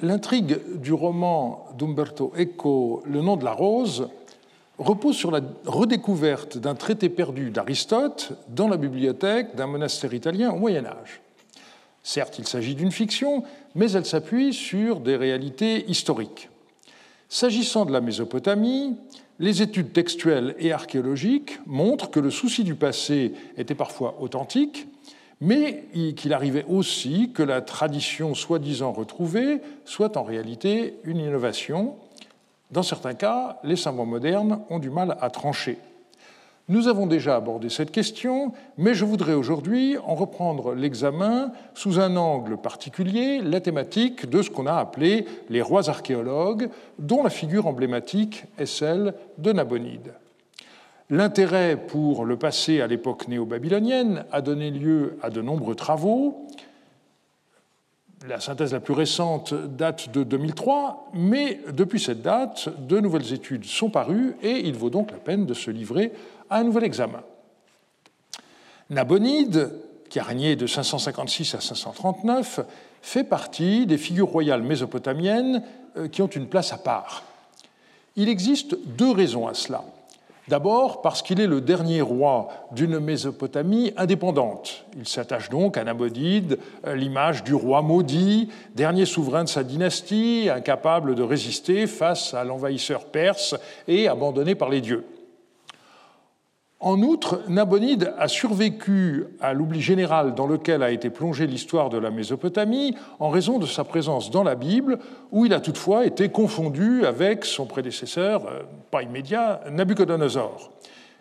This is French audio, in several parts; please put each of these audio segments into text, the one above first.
L'intrigue du roman d'Umberto Eco, Le nom de la rose, repose sur la redécouverte d'un traité perdu d'Aristote dans la bibliothèque d'un monastère italien au Moyen Âge. Certes, il s'agit d'une fiction, mais elle s'appuie sur des réalités historiques. S'agissant de la Mésopotamie, les études textuelles et archéologiques montrent que le souci du passé était parfois authentique, mais qu'il arrivait aussi que la tradition soi-disant retrouvée soit en réalité une innovation. Dans certains cas, les savants modernes ont du mal à trancher. Nous avons déjà abordé cette question, mais je voudrais aujourd'hui en reprendre l'examen sous un angle particulier, la thématique de ce qu'on a appelé les rois archéologues, dont la figure emblématique est celle de Nabonide. L'intérêt pour le passé à l'époque néo-babylonienne a donné lieu à de nombreux travaux. La synthèse la plus récente date de 2003, mais depuis cette date, de nouvelles études sont parues et il vaut donc la peine de se livrer à un nouvel examen. Nabonide, qui a régné de 556 à 539, fait partie des figures royales mésopotamiennes euh, qui ont une place à part. Il existe deux raisons à cela. D'abord parce qu'il est le dernier roi d'une Mésopotamie indépendante. Il s'attache donc à Nabonide, l'image du roi maudit, dernier souverain de sa dynastie, incapable de résister face à l'envahisseur perse et abandonné par les dieux. En outre, Nabonide a survécu à l'oubli général dans lequel a été plongée l'histoire de la Mésopotamie en raison de sa présence dans la Bible, où il a toutefois été confondu avec son prédécesseur, euh, pas immédiat, Nabucodonosor.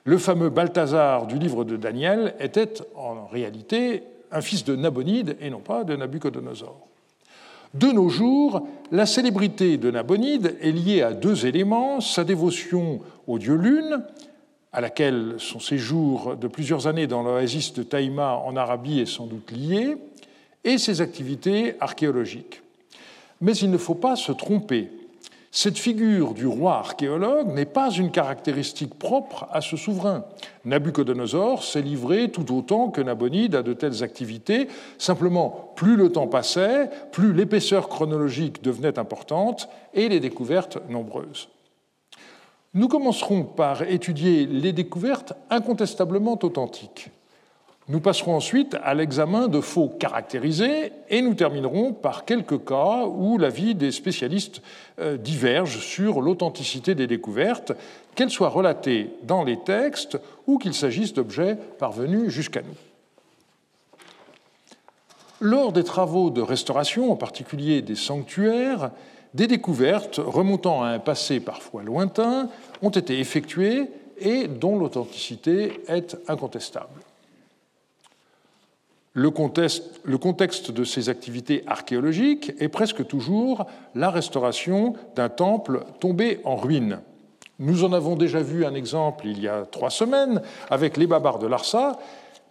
Le fameux Balthazar du livre de Daniel était en réalité un fils de Nabonide et non pas de Nabucodonosor. De nos jours, la célébrité de Nabonide est liée à deux éléments, sa dévotion au dieu Lune, à laquelle son séjour de plusieurs années dans l'oasis de Taïma en Arabie est sans doute lié, et ses activités archéologiques. Mais il ne faut pas se tromper. Cette figure du roi archéologue n'est pas une caractéristique propre à ce souverain. Nabucodonosor s'est livré tout autant que Nabonide à de telles activités. Simplement, plus le temps passait, plus l'épaisseur chronologique devenait importante et les découvertes nombreuses. Nous commencerons par étudier les découvertes incontestablement authentiques. Nous passerons ensuite à l'examen de faux caractérisés et nous terminerons par quelques cas où l'avis des spécialistes euh, diverge sur l'authenticité des découvertes, qu'elles soient relatées dans les textes ou qu'il s'agisse d'objets parvenus jusqu'à nous. Lors des travaux de restauration, en particulier des sanctuaires, des découvertes remontant à un passé parfois lointain ont été effectuées et dont l'authenticité est incontestable. Le contexte, de ces activités archéologiques est presque toujours la restauration d'un temple tombé en ruine. Nous en avons déjà vu un exemple il y a trois semaines avec les babards de Larsa,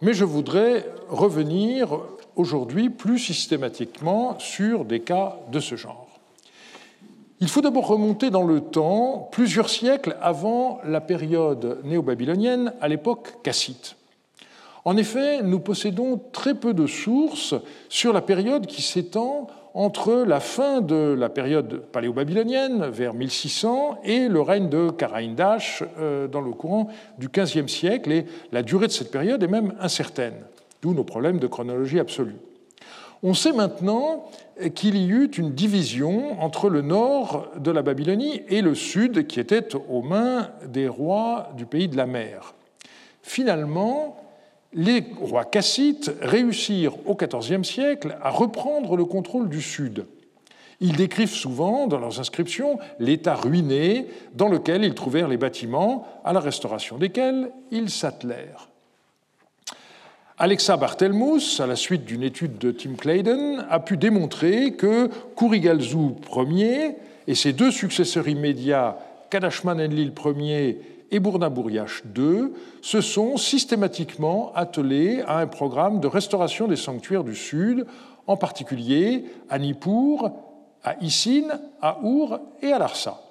mais je voudrais revenir aujourd'hui plus systématiquement sur des cas de ce genre. Il faut d'abord remonter dans le temps plusieurs siècles avant la période néo-babylonienne, à l'époque cassite. En effet, nous possédons très peu de sources sur la période qui s'étend entre la fin de la période paléo-babylonienne, vers 1600, et le règne de Karaïndash euh, dans le courant du XVe siècle. Et la durée de cette période est même incertaine, d'où nos problèmes de chronologie absolue. On sait maintenant qu'il y eut une division entre le nord de la Babylonie et le sud, qui était aux mains des rois du pays de la mer. Finalement, les rois cassites réussirent au XIVe siècle à reprendre le contrôle du sud. Ils décrivent souvent dans leurs inscriptions l'état ruiné dans lequel ils trouvèrent les bâtiments, à la restauration desquels ils s'attelèrent. Alexa Barthelmus, à la suite d'une étude de Tim Clayden, a pu démontrer que Kurigalzu Ier et ses deux successeurs immédiats, Kadashman Enlil Ier et Burnaburiash II, se sont systématiquement attelés à un programme de restauration des sanctuaires du Sud, en particulier à Nippur, à Isin, à Our et à Larsa.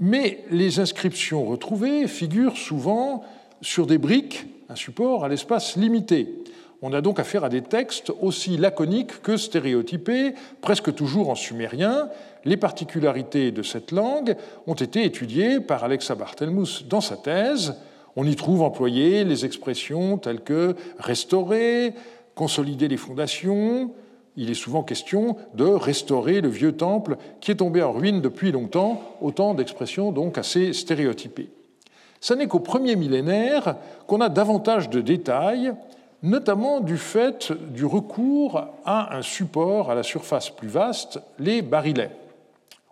Mais les inscriptions retrouvées figurent souvent sur des briques un support à l'espace limité. On a donc affaire à des textes aussi laconiques que stéréotypés, presque toujours en sumérien. Les particularités de cette langue ont été étudiées par Alexa Barthelmus dans sa thèse. On y trouve employées les expressions telles que restaurer, consolider les fondations. Il est souvent question de restaurer le vieux temple qui est tombé en ruine depuis longtemps, autant d'expressions donc assez stéréotypées. Ce n'est qu'au premier millénaire qu'on a davantage de détails notamment du fait du recours à un support à la surface plus vaste, les barilets.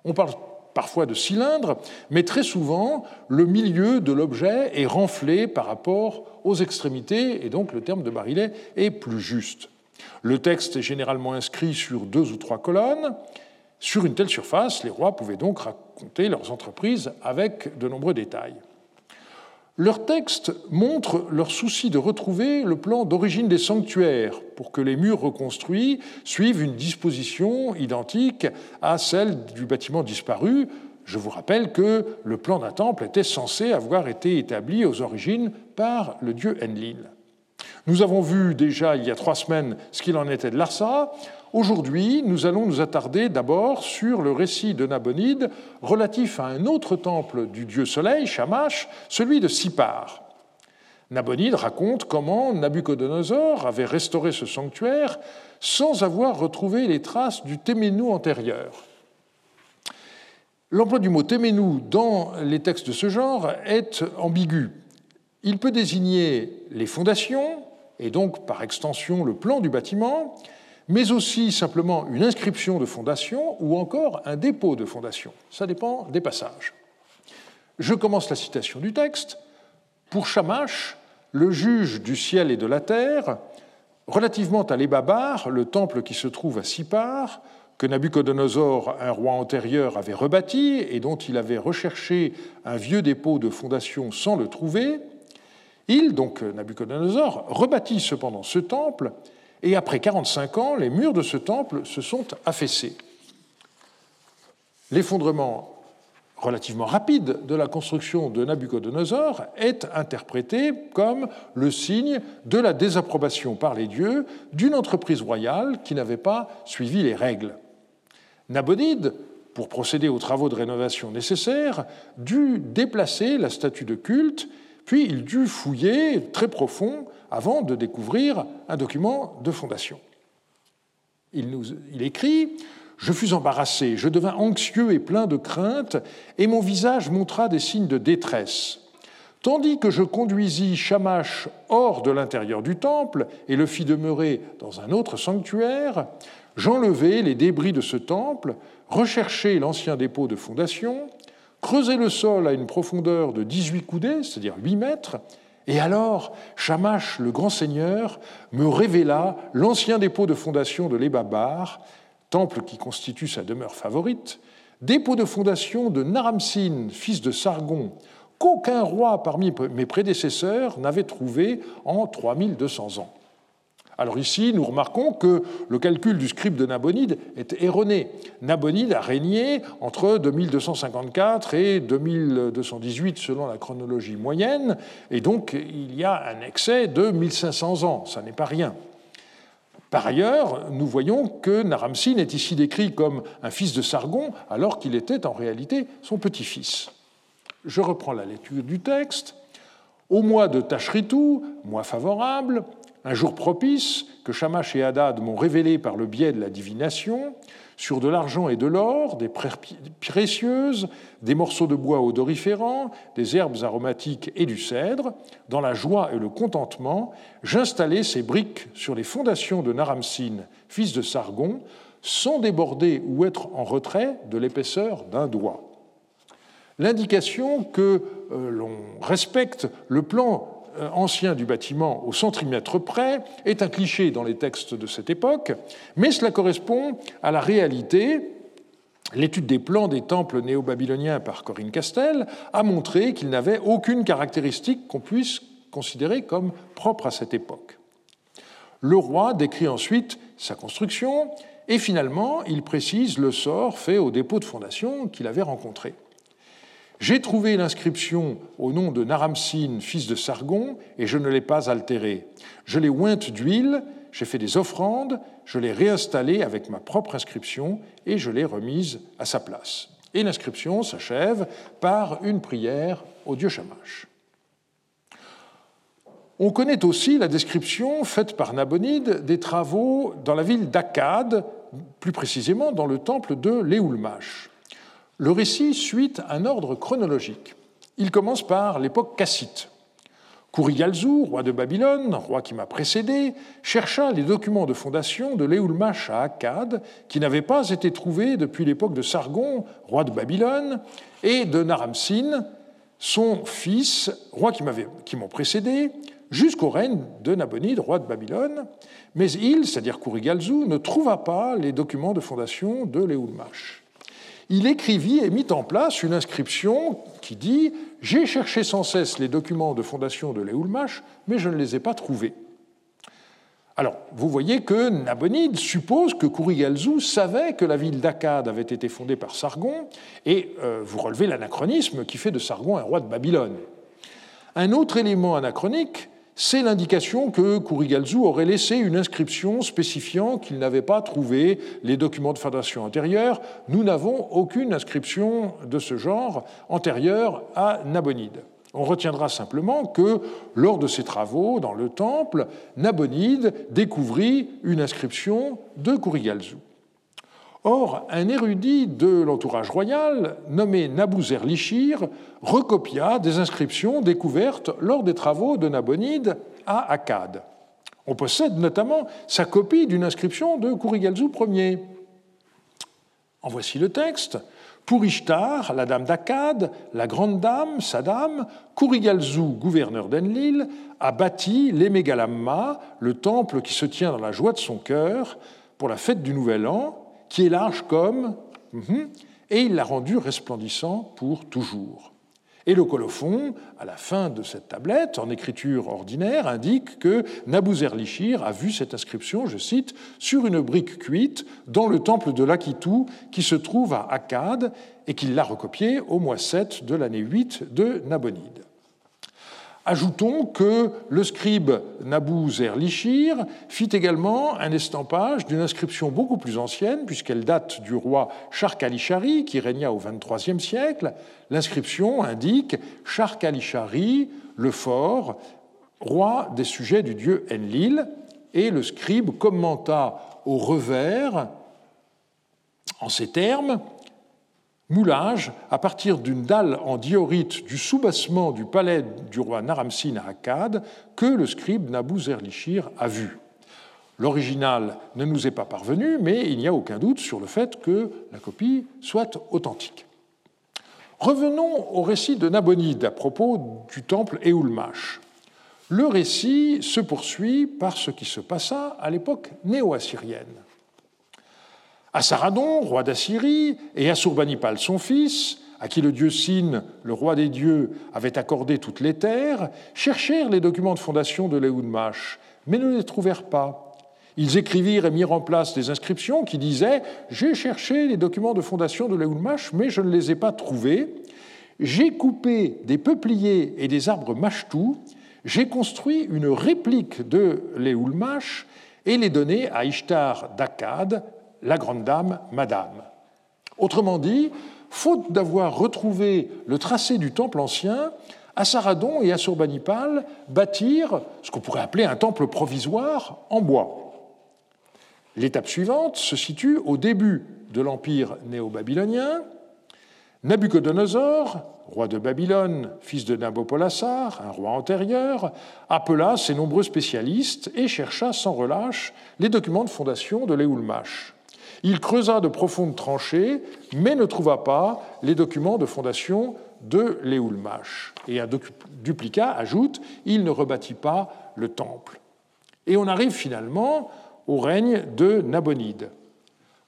On parle parfois de cylindres, mais très souvent, le milieu de l'objet est renflé par rapport aux extrémités, et donc le terme de barillet est plus juste. Le texte est généralement inscrit sur deux ou trois colonnes. Sur une telle surface, les rois pouvaient donc raconter leurs entreprises avec de nombreux détails. Leur texte montre leur souci de retrouver le plan d'origine des sanctuaires pour que les murs reconstruits suivent une disposition identique à celle du bâtiment disparu. Je vous rappelle que le plan d'un temple était censé avoir été établi aux origines par le dieu Enlil. Nous avons vu déjà il y a trois semaines ce qu'il en était de Larsa. Aujourd'hui, nous allons nous attarder d'abord sur le récit de Nabonide relatif à un autre temple du dieu soleil, Shamash, celui de Sipar. Nabonide raconte comment Nabucodonosor avait restauré ce sanctuaire sans avoir retrouvé les traces du Téménou antérieur. L'emploi du mot Téménou dans les textes de ce genre est ambigu. Il peut désigner les fondations, et donc par extension le plan du bâtiment, mais aussi simplement une inscription de fondation ou encore un dépôt de fondation. Ça dépend des passages. Je commence la citation du texte. Pour Shamash, le juge du ciel et de la terre, relativement à l'Ebabar, le temple qui se trouve à Sipar, que Nabucodonosor, un roi antérieur, avait rebâti et dont il avait recherché un vieux dépôt de fondation sans le trouver, il, donc Nabucodonosor, rebâtit cependant ce temple et après 45 ans, les murs de ce temple se sont affaissés. L'effondrement relativement rapide de la construction de Nabucodonosor est interprété comme le signe de la désapprobation par les dieux d'une entreprise royale qui n'avait pas suivi les règles. Nabonide, pour procéder aux travaux de rénovation nécessaires, dut déplacer la statue de culte, puis il dut fouiller très profond avant de découvrir un document de fondation. Il, nous, écrit Je fus embarrassé, je devins anxieux et plein de crainte, et mon visage montra des signes de détresse. Tandis que je conduisis Shamash hors de l'intérieur du temple et le fis demeurer dans un autre sanctuaire, j'enlevai les débris de ce temple, recherchai l'ancien dépôt de fondation, creusai le sol à une profondeur de 18 coudées, c'est-à-dire 8 mètres, et alors, Shamash, le grand seigneur, me révéla l'ancien dépôt de fondation de l'Ebabar, temple qui constitue sa demeure favorite, dépôt de fondation de Naramsin, fils de Sargon, qu'aucun roi parmi mes prédécesseurs n'avait trouvé en 3200 ans. Alors ici, nous remarquons que le calcul du scribe de Nabonide est erroné. Nabonide a régné entre 2254 et 2218 selon la chronologie moyenne, et donc il y a un excès de 1500 ans, ça n'est pas rien. Par ailleurs, nous voyons que Naramsin est ici décrit comme un fils de Sargon, alors qu'il était en réalité son petit-fils. Je reprends la lecture du texte. Au mois de Tachritou, mois favorable, un jour propice que Shamash et Hadad m'ont révélé par le biais de la divination, sur de l'argent et de l'or, des précieuses, des morceaux de bois odoriférants, des herbes aromatiques et du cèdre, dans la joie et le contentement, j'installai ces briques sur les fondations de Naramsin, fils de Sargon, sans déborder ou être en retrait de l'épaisseur d'un doigt. L'indication que euh, l'on respecte le plan ancien du bâtiment au centimètre près est un cliché dans les textes de cette époque, mais cela correspond à la réalité. L'étude des plans des temples néo-babyloniens par Corinne Castel a montré qu'ils n'avaient aucune caractéristique qu'on puisse considérer comme propre à cette époque. Le roi décrit ensuite sa construction et finalement il précise le sort fait au dépôt de fondation qu'il avait rencontré. J'ai trouvé l'inscription au nom de Naramsin, fils de Sargon, et je ne l'ai pas altérée. Je l'ai ointe d'huile, j'ai fait des offrandes, je l'ai réinstallée avec ma propre inscription et je l'ai remise à sa place. Et l'inscription s'achève par une prière au dieu Shamash. On connaît aussi la description faite par Nabonide des travaux dans la ville d'Akkad, plus précisément dans le temple de Léoulmash. Le récit suit un ordre chronologique. Il commence par l'époque cassite. Kurigalzu, roi de Babylone, roi qui m'a précédé, chercha les documents de fondation de Léoulmash à Akkad, qui n'avaient pas été trouvés depuis l'époque de Sargon, roi de Babylone, et de Naramsin, son fils, roi qui m'ont précédé, jusqu'au règne de Nabonide, roi de Babylone, mais il, c'est-à-dire Kurigalzu, ne trouva pas les documents de fondation de Léoulmash. Il écrivit et mit en place une inscription qui dit J'ai cherché sans cesse les documents de fondation de Léoulmash, mais je ne les ai pas trouvés. Alors, vous voyez que Nabonide suppose que Kurigalzu savait que la ville d'Akkad avait été fondée par Sargon, et euh, vous relevez l'anachronisme qui fait de Sargon un roi de Babylone. Un autre élément anachronique, c'est l'indication que Kurigalzu aurait laissé une inscription spécifiant qu'il n'avait pas trouvé les documents de fondation antérieurs. Nous n'avons aucune inscription de ce genre antérieure à Nabonide. On retiendra simplement que lors de ses travaux dans le temple, Nabonide découvrit une inscription de Kurigalzu. Or, un érudit de l'entourage royal, nommé Nabouzer Lichir, recopia des inscriptions découvertes lors des travaux de Nabonide à Akkad. On possède notamment sa copie d'une inscription de Kurigalzu Ier. En voici le texte. Pour Ishtar, la dame d'Akkad, la grande dame, sa dame, Kurigalzu, gouverneur d'Enlil, a bâti l'Emegalamma, le temple qui se tient dans la joie de son cœur, pour la fête du Nouvel An, qui est large comme, mhm, et il l'a rendu resplendissant pour toujours. Et le colophon, à la fin de cette tablette, en écriture ordinaire, indique que Nabuzerlichir a vu cette inscription, je cite, sur une brique cuite dans le temple de Lakitu qui se trouve à Akkad et qu'il l'a recopiée au mois 7 de l'année 8 de Nabonide. Ajoutons que le scribe Nabou Lichir fit également un estampage d'une inscription beaucoup plus ancienne, puisqu'elle date du roi Sharkalishari, qui régna au XXIIIe siècle. L'inscription indique Sharkalishari, le fort, roi des sujets du dieu Enlil, et le scribe commenta au revers, en ces termes, moulage à partir d'une dalle en diorite du soubassement du palais du roi Naramsin à Akkad que le scribe Nabou Zerlichir a vu. L'original ne nous est pas parvenu, mais il n'y a aucun doute sur le fait que la copie soit authentique. Revenons au récit de Nabonide à propos du temple Eulmash. Le récit se poursuit par ce qui se passa à l'époque néo-assyrienne. Assaradon, roi d'Assyrie, et Assurbanipal, son fils, à qui le dieu Sin, le roi des dieux, avait accordé toutes les terres, cherchèrent les documents de fondation de Léoudmash, mais ne les trouvèrent pas. Ils écrivirent et mirent en place des inscriptions qui disaient J'ai cherché les documents de fondation de Léoudmash, mais je ne les ai pas trouvés. J'ai coupé des peupliers et des arbres machtou. J'ai construit une réplique de Léoulmash et les donné à Ishtar d'Akkad, la grande dame, madame. Autrement dit, faute d'avoir retrouvé le tracé du temple ancien, Assaradon et Assurbanipal bâtirent ce qu'on pourrait appeler un temple provisoire en bois. L'étape suivante se situe au début de l'empire néo-babylonien. Nabuchodonosor, roi de Babylone, fils de Nabopolassar, un roi antérieur, appela ses nombreux spécialistes et chercha sans relâche les documents de fondation de l'Eulmash. Il creusa de profondes tranchées, mais ne trouva pas les documents de fondation de Léoulmash. Et un duplicat ajoute Il ne rebâtit pas le temple. Et on arrive finalement au règne de Nabonide.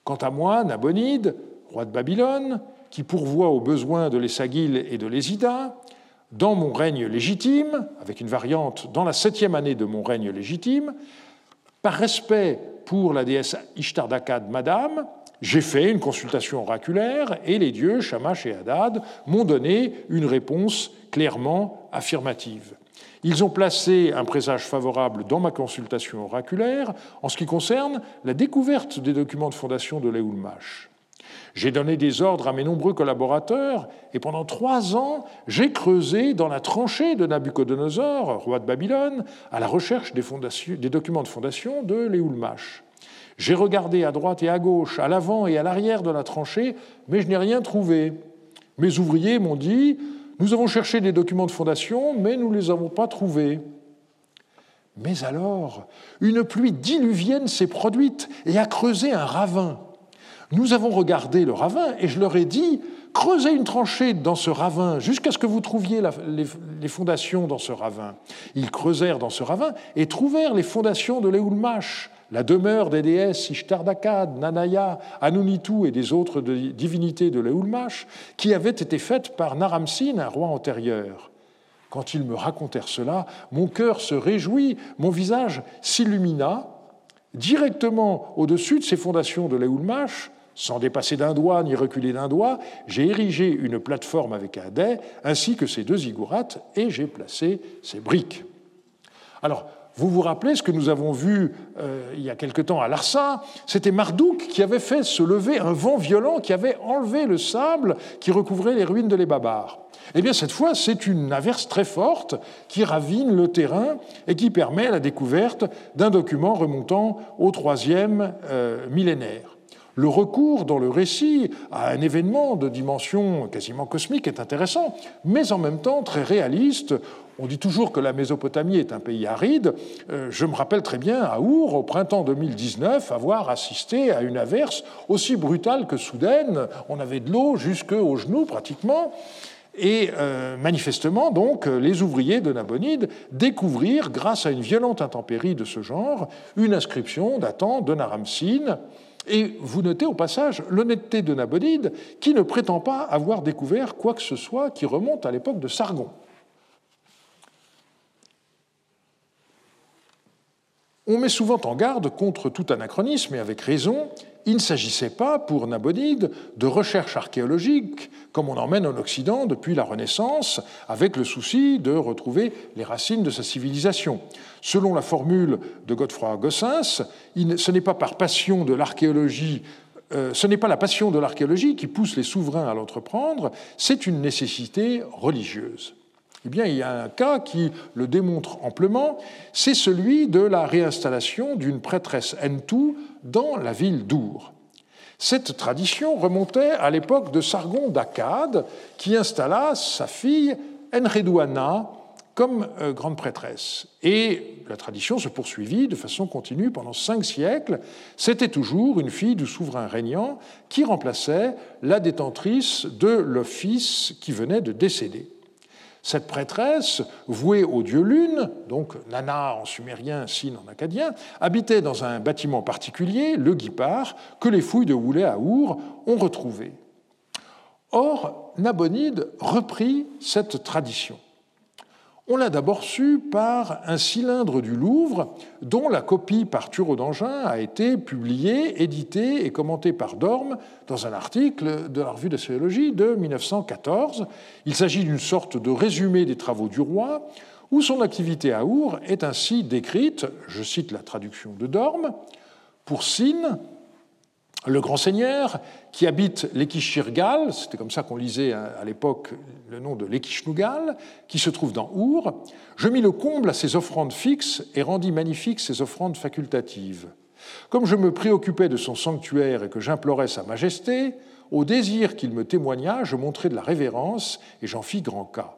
Quant à moi, Nabonide, roi de Babylone, qui pourvoit aux besoins de l'Essagil et de l'Ésida, dans mon règne légitime, avec une variante dans la septième année de mon règne légitime, par respect pour la déesse Ishtar d'Akkad, Madame, J'ai fait une consultation oraculaire et les dieux, Shamash et Hadad, m'ont donné une réponse clairement affirmative. Ils ont placé un présage favorable dans ma consultation oraculaire en ce qui concerne la découverte des documents de fondation de l'Eulmash. J'ai donné des ordres à mes nombreux collaborateurs et pendant trois ans, j'ai creusé dans la tranchée de Nabucodonosor, roi de Babylone, à la recherche des, des documents de fondation de l'Eulmash. J'ai regardé à droite et à gauche, à l'avant et à l'arrière de la tranchée, mais je n'ai rien trouvé. Mes ouvriers m'ont dit Nous avons cherché des documents de fondation, mais nous ne les avons pas trouvés. Mais alors, une pluie diluvienne s'est produite et a creusé un ravin. Nous avons regardé le ravin et je leur ai dit creusez une tranchée dans ce ravin jusqu'à ce que vous trouviez les, fondations dans ce ravin. Ils creusèrent dans ce ravin et trouvèrent les fondations de l'Eulmash, la demeure des déesses Ishtar-Dakad, Nanaya, Anunitu et des autres divinités de l'Eulmash, qui avaient été faites par Naramsin, un roi antérieur. Quand ils me racontèrent cela, mon cœur se réjouit, mon visage s'illumina. Directement au-dessus de ces fondations de l'Eulmash, sans dépasser d'un doigt ni reculer d'un doigt, j'ai érigé une plateforme avec un dais ainsi que ces deux zigourates et j'ai placé ces briques. Alors, vous vous rappelez ce que nous avons vu euh, il y a quelque temps à Larsa? C'était Marduk qui avait fait se lever un vent violent qui avait enlevé le sable qui recouvrait les ruines de les Babars. Eh bien, cette fois, c'est une averse très forte qui ravine le terrain et qui permet la découverte d'un document remontant au troisième euh, millénaire. Le recours dans le récit à un événement de dimension quasiment cosmique est intéressant, mais en même temps très réaliste. On dit toujours que la Mésopotamie est un pays aride. Euh, je me rappelle très bien à Our, au printemps 2019, avoir assisté à une averse aussi brutale que soudaine. On avait de l'eau jusqu'aux genoux pratiquement. Et euh, manifestement, donc, les ouvriers de Nabonide découvrirent, grâce à une violente intempérie de ce genre, une inscription datant de Naramsin, et vous notez au passage l'honnêteté de Nabonide, qui ne prétend pas avoir découvert quoi que ce soit qui remonte à l'époque de Sargon. On met souvent en garde contre tout anachronisme, et avec raison, il ne s'agissait pas pour Nabonide de recherche archéologique comme on emmène en Occident depuis la Renaissance, avec le souci de retrouver les racines de sa civilisation. Selon la formule de Godefroy Gossens, ce n'est pas par passion de l'archéologie euh, ce n'est pas la passion de l'archéologie qui pousse les souverains à l'entreprendre, c'est une nécessité religieuse. Eh bien, il y a un cas qui le démontre amplement, c'est celui de la réinstallation d'une prêtresse Entou dans la ville d'Our. Cette tradition remontait à l'époque de Sargon d'Akkad, qui installa sa fille Enredouana comme euh, grande prêtresse. Et la tradition se poursuivit de façon continue pendant cinq siècles. C'était toujours une fille du souverain régnant qui remplaçait la détentrice de l'office qui venait de décéder. Cette prêtresse, vouée au dieu Lune, donc Nana en sumérien, Sin en acadien, habitait dans un bâtiment particulier, le Guipar, que les fouilles de Woulet à ont retrouvé. Or, Nabonide reprit cette tradition. On l'a d'abord su par un cylindre du Louvre dont la copie par Thureau d'Angin a été publiée, éditée et commentée par Dorme dans un article de la revue sociologie de 1914. Il s'agit d'une sorte de résumé des travaux du roi où son activité à Our est ainsi décrite, je cite la traduction de Dorme, pour Sin, le grand seigneur qui habite l'Ekishirgal, c'était comme ça qu'on lisait à l'époque le nom de l'Ekishnugal, qui se trouve dans Our, je mis le comble à ses offrandes fixes et rendis magnifiques ses offrandes facultatives. Comme je me préoccupais de son sanctuaire et que j'implorais sa majesté, au désir qu'il me témoigna, je montrai de la révérence et j'en fis grand cas.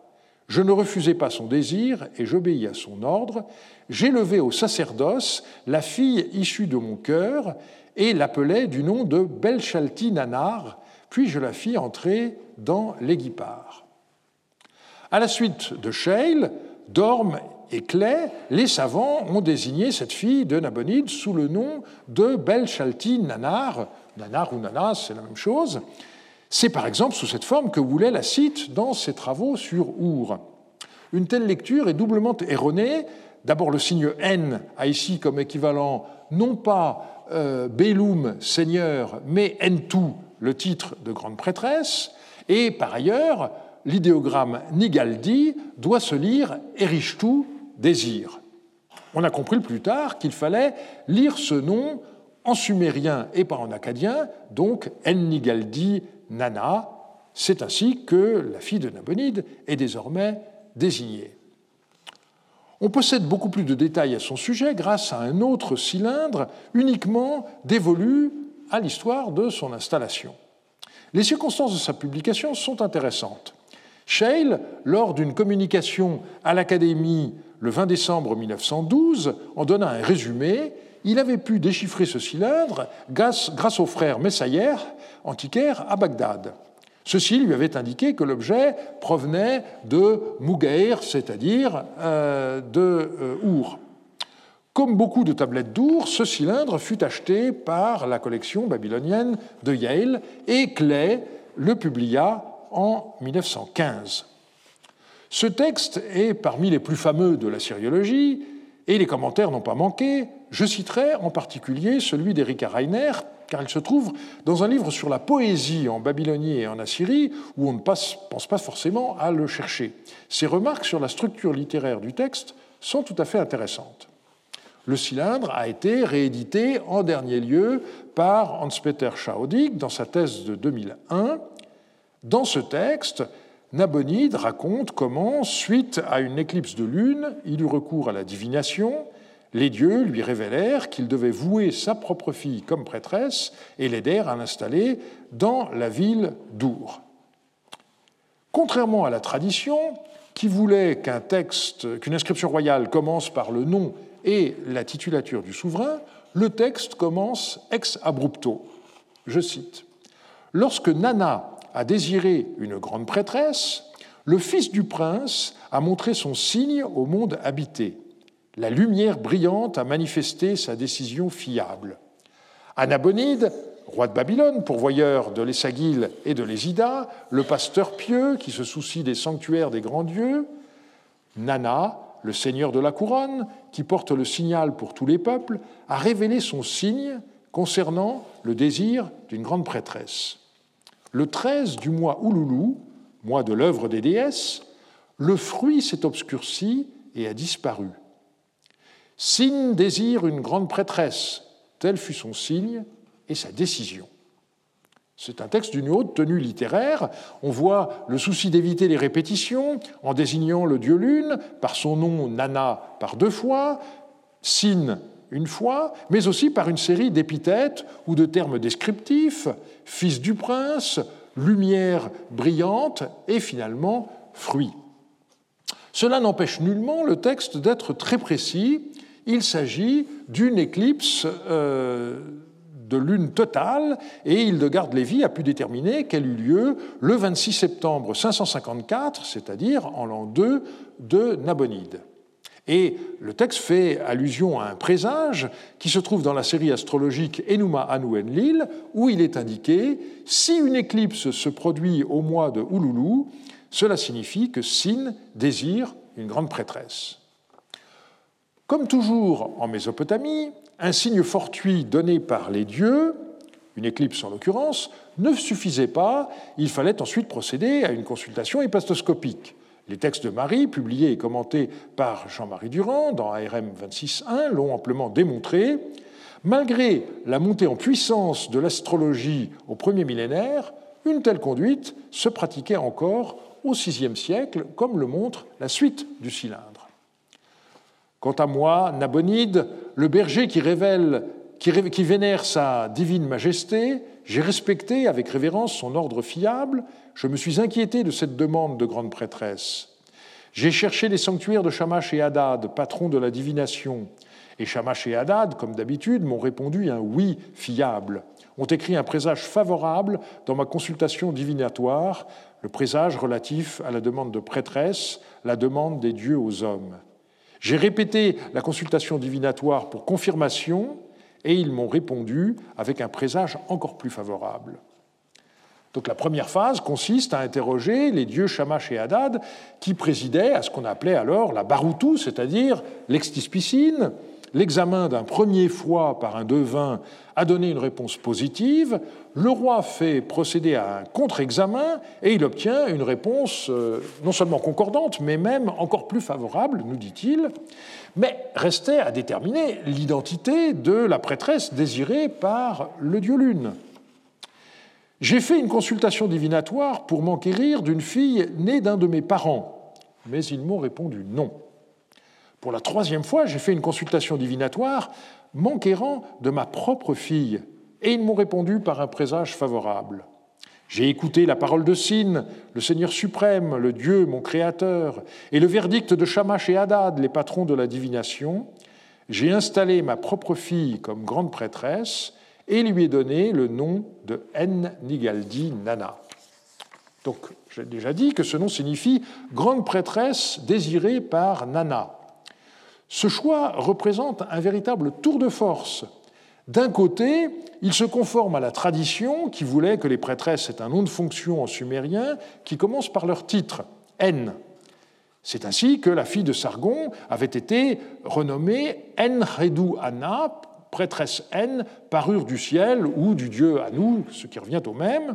Je ne refusai pas son désir et j'obéis à son ordre. J'élevai au sacerdoce la fille issue de mon cœur et l'appelait du nom de Belchalti Nanar, puis je la fis entrer dans l'Éguipard. À la suite de Sheil, Dorme et Clay, les savants ont désigné cette fille de Nabonide sous le nom de Belchalti Nanar. Nanar ou Nanas, c'est la même chose. C'est par exemple sous cette forme que Woulet la cite dans ses travaux sur Our. Une telle lecture est doublement erronée. D'abord, le signe N a ici comme équivalent non pas euh, seigneur, mais Entu, le titre de grande prêtresse, et par ailleurs, l'idéogramme Nigaldi doit se lire Erishtu, désir. On a compris plus tard qu'il fallait lire ce nom en sumérien et pas en acadien, donc En-Nigaldi Nana. C'est ainsi que la fille de Nabonide est désormais désignée. On possède beaucoup plus de détails à son sujet grâce à un autre cylindre uniquement dévolu à l'histoire de son installation. Les circonstances de sa publication sont intéressantes. Scheil, lors d'une communication à l'Académie le 20 décembre 1912, en donna un résumé. Il avait pu déchiffrer ce cylindre grâce, grâce au frère Messayer, antiquaire à Bagdad. Ceci lui avait indiqué que l'objet provenait de Mugair, c'est-à-dire euh, de euh, Our. Comme beaucoup de tablettes d'Our, ce cylindre fut acheté par la collection babylonienne de Yale et Clay le publia en 1915. Ce texte est parmi les plus fameux de la syriologie et les commentaires n'ont pas manqué. Je citerai en particulier celui d'Erika Reiner, car il se trouve dans un livre sur la poésie en Babylonie et en Assyrie, où on ne pense pas forcément à le chercher. Ses remarques sur la structure littéraire du texte sont tout à fait intéressantes. Le cylindre a été réédité en dernier lieu par Hans-Peter Schaudig dans sa thèse de 2001. Dans ce texte, Nabonide raconte comment, suite à une éclipse de lune, il eut recours à la divination les dieux lui révélèrent qu'il devait vouer sa propre fille comme prêtresse et l'aidèrent à l'installer dans la ville d'Our. Contrairement à la tradition, qui voulait qu'un texte, qu'une inscription royale commence par le nom et la titulature du souverain, le texte commence ex abrupto. Je cite Lorsque Nana a désiré une grande prêtresse, le fils du prince a montré son signe au monde habité la lumière brillante a manifesté sa décision fiable. Anabonide, roi de Babylone, pourvoyeur de l'Essagil et de l'Ésida, le pasteur pieux qui se soucie des sanctuaires des grands dieux, Nana, le seigneur de la couronne, qui porte le signal pour tous les peuples, a révélé son signe concernant le désir d'une grande prêtresse. Le 13 du mois Ouloulou, mois de l'œuvre des déesses, le fruit s'est obscurci et a disparu. Signe désire une grande prêtresse. Tel fut son signe et sa décision. C'est un texte d'une haute tenue littéraire. On voit le souci d'éviter les répétitions en désignant le dieu lune par son nom Nana par deux fois, Sin une fois, mais aussi par une série d'épithètes ou de termes descriptifs, fils du prince, lumière brillante et finalement fruit. Cela n'empêche nullement le texte d'être très précis il s'agit d'une éclipse euh, de lune totale et Hildegarde Lévy a pu déterminer qu'elle eut lieu le 26 septembre 554, c'est-à-dire en l'an 2 de Nabonide. Et le texte fait allusion à un présage qui se trouve dans la série astrologique Enuma Anu Enlil, où il est indiqué si une éclipse se produit au mois de Ululu, cela signifie que Sin désire une grande prêtresse. Comme toujours en Mésopotamie, un signe fortuit donné par les dieux, une éclipse en l'occurrence, ne suffisait pas, il fallait ensuite procéder à une consultation épastoscopique. Les textes de Marie, publiés et commentés par Jean-Marie Durand dans ARM 26.1, l'ont amplement démontré. Malgré la montée en puissance de l'astrologie au premier millénaire, une telle conduite se pratiquait encore au VIe siècle, comme le montre la suite du cylindre. Quant à moi, Nabonide, le berger qui, vénère sa divine majesté, j'ai respecté avec révérence son ordre fiable, je me suis inquiété de cette demande de grande prêtresse. J'ai cherché les sanctuaires de Shamash et Hadad, patrons de la divination. Et Shamash et Hadad, comme d'habitude, m'ont répondu un oui fiable, ont écrit un présage favorable dans ma consultation divinatoire, le présage relatif à la demande de prêtresse, la demande des dieux aux hommes. J'ai répété la consultation divinatoire pour confirmation et ils m'ont répondu avec un présage encore plus favorable. Donc la première phase consiste à interroger les dieux Shamash et Hadad qui présidaient à ce qu'on appelait alors la Baroutou, c'est-à-dire l'extispicine, l'examen d'un premier fois par un devin a donné une réponse positive, le roi fait procéder à un contre-examen et il obtient une réponse euh, non seulement concordante, mais même encore plus favorable, nous dit-il. Mais restait à déterminer l'identité de la prêtresse désirée par le dieu Lune. J'ai fait une consultation divinatoire pour m'enquérir d'une fille née d'un de mes parents, mais ils m'ont répondu non. Pour la troisième fois, j'ai fait une consultation divinatoire m'enquérant de ma propre fille, et ils m'ont répondu par un présage favorable. J'ai écouté la parole de Sin, le Seigneur suprême, le Dieu, mon Créateur, et le verdict de Shamash et Hadad, les patrons de la divination. J'ai installé ma propre fille comme grande prêtresse et lui ai donné le nom de En-Nigaldi Nana. Donc, j'ai déjà dit que ce nom signifie grande prêtresse désirée par Nana. Ce choix représente un véritable tour de force. D'un côté, il se conforme à la tradition qui voulait que les prêtresses aient un nom de fonction en sumérien qui commence par leur titre, N. C'est ainsi que la fille de Sargon avait été renommée Enredou Anna, prêtresse N, parure du ciel ou du dieu Anu, ce qui revient au même.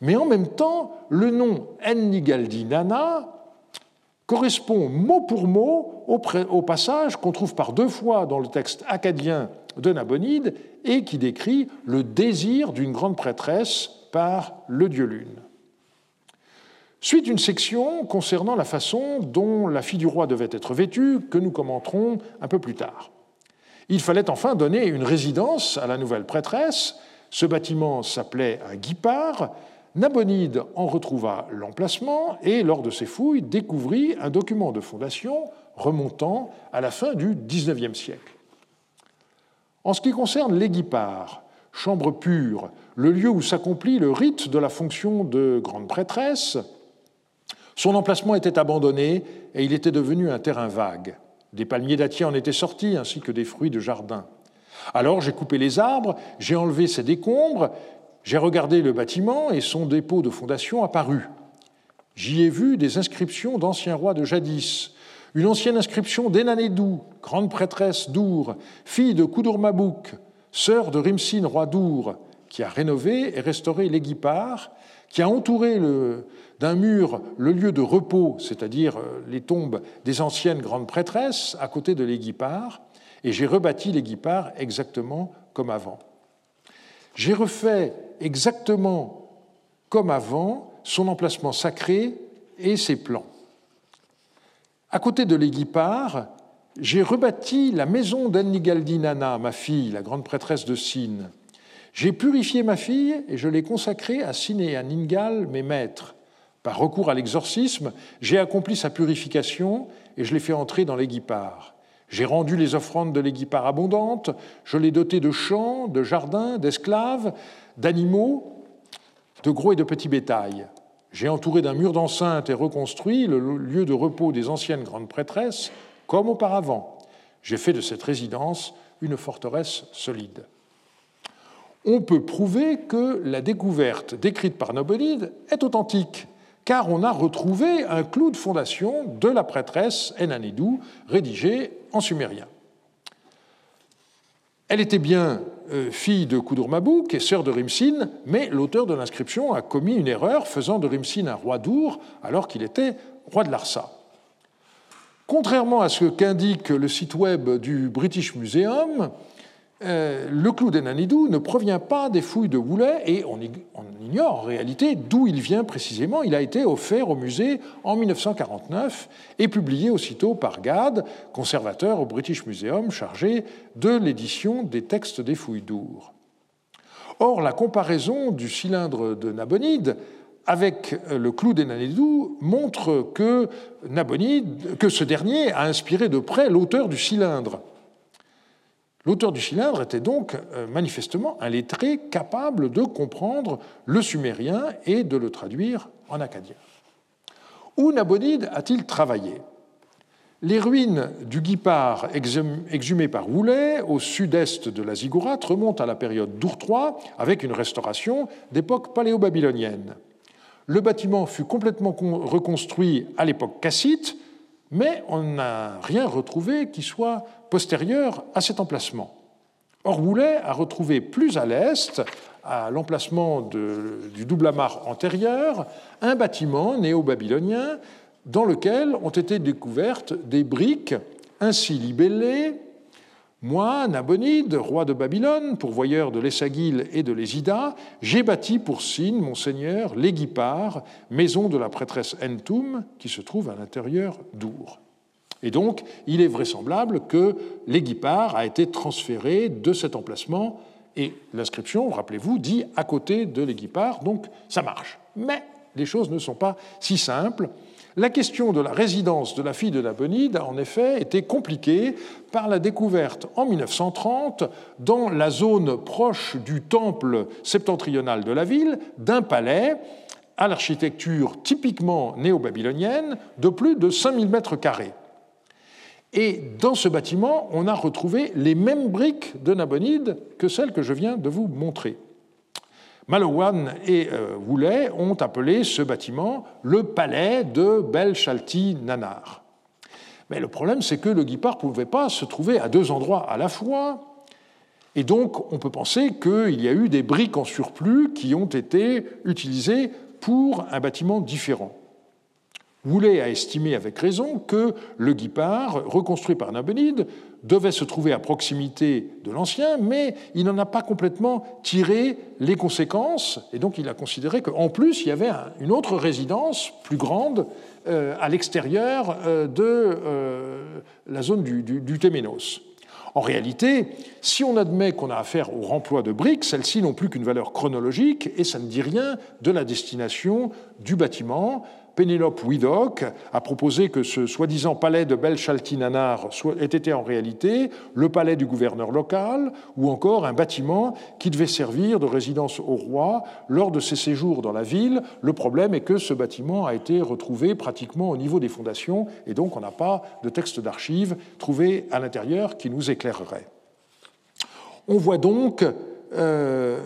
Mais en même temps, le nom Ennigaldi Nana correspond mot pour mot au, passage qu'on trouve par deux fois dans le texte acadien de Nabonide et qui décrit le désir d'une grande prêtresse par le dieu lune. Suite une section concernant la façon dont la fille du roi devait être vêtue, que nous commenterons un peu plus tard. Il fallait enfin donner une résidence à la nouvelle prêtresse. Ce bâtiment s'appelait un guipard Nabonide en retrouva l'emplacement et, lors de ses fouilles, découvrit un document de fondation remontant à la fin du XIXe siècle. En ce qui concerne l'Éguipard, chambre pure, le lieu où s'accomplit le rite de la fonction de grande prêtresse, son emplacement était abandonné et il était devenu un terrain vague. Des palmiers dattiers en étaient sortis, ainsi que des fruits de jardin. Alors j'ai coupé les arbres, j'ai enlevé ces décombres j'ai regardé le bâtiment et son dépôt de fondation apparut. J'y ai vu des inscriptions d'anciens rois de jadis, une ancienne inscription d'Enanédou, grande prêtresse d'Our, fille de Koudourmabouk, sœur de Rimsin, roi d'Our, qui a rénové et restauré l'Éguipard, qui a entouré d'un mur le lieu de repos, c'est-à-dire euh, les tombes des anciennes grandes prêtresses, à côté de l'Éguipard, et j'ai rebâti l'Éguipard exactement comme avant. J'ai refait exactement comme avant son emplacement sacré et ses plans. À côté de l'Éguipard, j'ai rebâti la maison d'Ennigaldi Nana, ma fille, la grande prêtresse de Sin. J'ai purifié ma fille et je l'ai consacrée à Sin et à Ningal, mes maîtres. Par recours à l'exorcisme, j'ai accompli sa purification et je l'ai fait entrer dans l'Éguipard. J'ai rendu les offrandes de l'Éguipard abondantes, je l'ai doté de champs, de jardins, d'esclaves, d'animaux, de gros et de petits bétail. J'ai entouré d'un mur d'enceinte et reconstruit le lieu de repos des anciennes grandes prêtresses, comme auparavant. J'ai fait de cette résidence une forteresse solide. On peut prouver que la découverte décrite par Nabonide est authentique car on a retrouvé un clou de fondation de la prêtresse Enanidou, rédigé en sumérien. Elle était bien euh, fille de Kudurmabouk et sœur de Rimsin, mais l'auteur de l'inscription a commis une erreur faisant de Rimsin un roi d'Our alors qu'il était roi de Larsa. Contrairement à ce qu'indique le site web du British Museum, euh, le clou d'Enanidou ne provient pas des fouilles de Woulet et on, ignore en réalité d'où il vient précisément. Il a été offert au musée en 1949 et publié aussitôt par Gad, conservateur au British Museum chargé de l'édition des textes des fouilles d'Our. Or, la comparaison du cylindre de Nabonide avec le clou d'Enanidou montre que, Nabonide, que ce dernier a inspiré de près l'auteur du cylindre. L'auteur du cylindre était donc euh, manifestement un lettré capable de comprendre le sumérien et de le traduire en acadien. Où Nabonide a-t-il travaillé? Les ruines du Guipard exhumées par Woulet au sud-est de la Ziggurat remontent à la période d'Our III avec une restauration d'époque paléo-babylonienne. Le bâtiment fut complètement reconstruit à l'époque cassite mais on n'a rien retrouvé qui soit postérieur à cet emplacement. Or, Woulet a retrouvé plus à l'est, à l'emplacement du double amarre antérieur, un bâtiment néo-babylonien dans lequel ont été découvertes des briques ainsi libellées moi, Nabonide, roi de Babylone, pourvoyeur de l'Essagil et de l'Ésida, j'ai bâti pour signe, mon seigneur, maison de la prêtresse Entum, qui se trouve à l'intérieur d'Our. Et donc, il est vraisemblable que l'Égipar a été transféré de cet emplacement, et l'inscription, rappelez-vous, dit à côté de l'Égipar, donc ça marche. Mais les choses ne sont pas si simples. La question de la résidence de la fille de Nabonide a en effet été compliquée par la découverte en 1930, dans la zone proche du temple septentrional de la ville, d'un palais à l'architecture typiquement néo-babylonienne de plus de 5000 mètres carrés. Et dans ce bâtiment, on a retrouvé les mêmes briques de Nabonide que celles que je viens de vous montrer. Malowan et euh, Woolley ont appelé ce bâtiment le palais de Bel-Shalti Nanar. Mais le problème, c'est que le guipard ne pouvait pas se trouver à deux endroits à la fois. Et donc, on peut penser qu'il y a eu des briques en surplus qui ont été utilisées pour un bâtiment différent. Woolley a estimé avec raison que le guipard, reconstruit par Nabonide, devait se trouver à proximité de l'ancien, mais il n'en a pas complètement tiré les conséquences, et donc il a considéré qu'en plus, il y avait une autre résidence plus grande euh, à l'extérieur euh, de euh, la zone du, du, Téménos. En réalité, si on admet qu'on a affaire au remploi de briques, celles-ci n'ont plus qu'une valeur chronologique et ça ne dit rien de la destination du bâtiment. Pénélope Widok a proposé que ce soi-disant palais de Belchaltinanar ait été en réalité le palais du gouverneur local ou encore un bâtiment qui devait servir de résidence au roi lors de ses séjours dans la ville. Le problème est que ce bâtiment a été retrouvé pratiquement au niveau des fondations et donc on n'a pas de texte d'archives trouvé à l'intérieur qui nous éclairerait. On voit donc euh,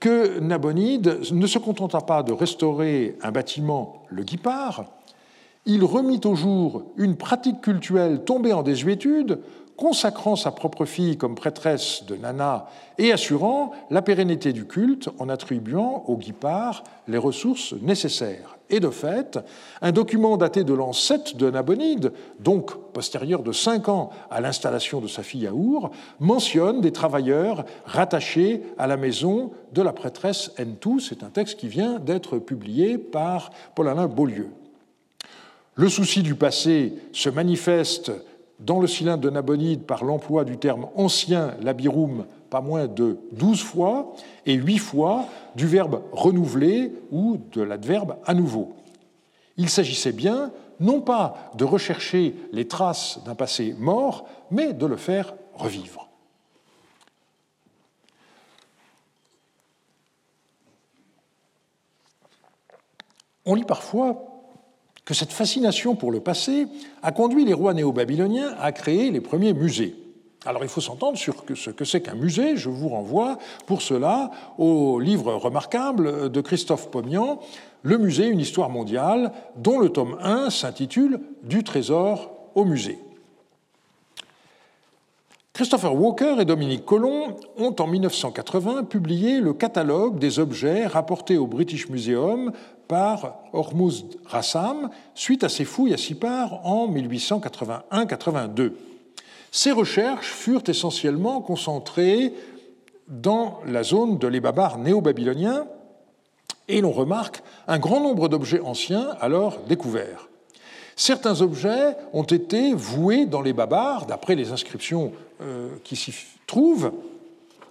que Nabonide ne se contenta pas de restaurer un bâtiment, le guipard, il remit au jour une pratique cultuelle tombée en désuétude, consacrant sa propre fille comme prêtresse de Nana et assurant la pérennité du culte en attribuant au guipard les ressources nécessaires. Et de fait, un document daté de l'an 7 de Nabonide, donc postérieur de cinq ans à l'installation de sa fille à Our, mentionne des travailleurs rattachés à la maison de la prêtresse Entou. C'est un texte qui vient d'être publié par Paul-Alain Beaulieu. Le souci du passé se manifeste dans le cylindre de Nabonide par l'emploi du terme ancien labirum pas moins de douze fois et huit fois du verbe renouveler ou de l'adverbe à nouveau. Il s'agissait bien non pas de rechercher les traces d'un passé mort, mais de le faire revivre. On lit parfois cette fascination pour le passé a conduit les rois néo-babyloniens à créer les premiers musées. Alors il faut s'entendre sur ce que c'est qu'un musée. Je vous renvoie pour cela au livre remarquable de Christophe Pomian, Le musée, une histoire mondiale, dont le tome 1 s'intitule Du trésor au musée. Christopher Walker et Dominique Collomb ont en 1980 publié le catalogue des objets rapportés au British Museum par Hormuz Rassam suite à ses fouilles à Sipar en 1881-82. Ces recherches furent essentiellement concentrées dans la zone de l'Ébabar néo-babylonien et l'on remarque un grand nombre d'objets anciens alors découverts. Certains objets ont été voués dans les Babars, d'après les inscriptions euh, qui s'y trouvent.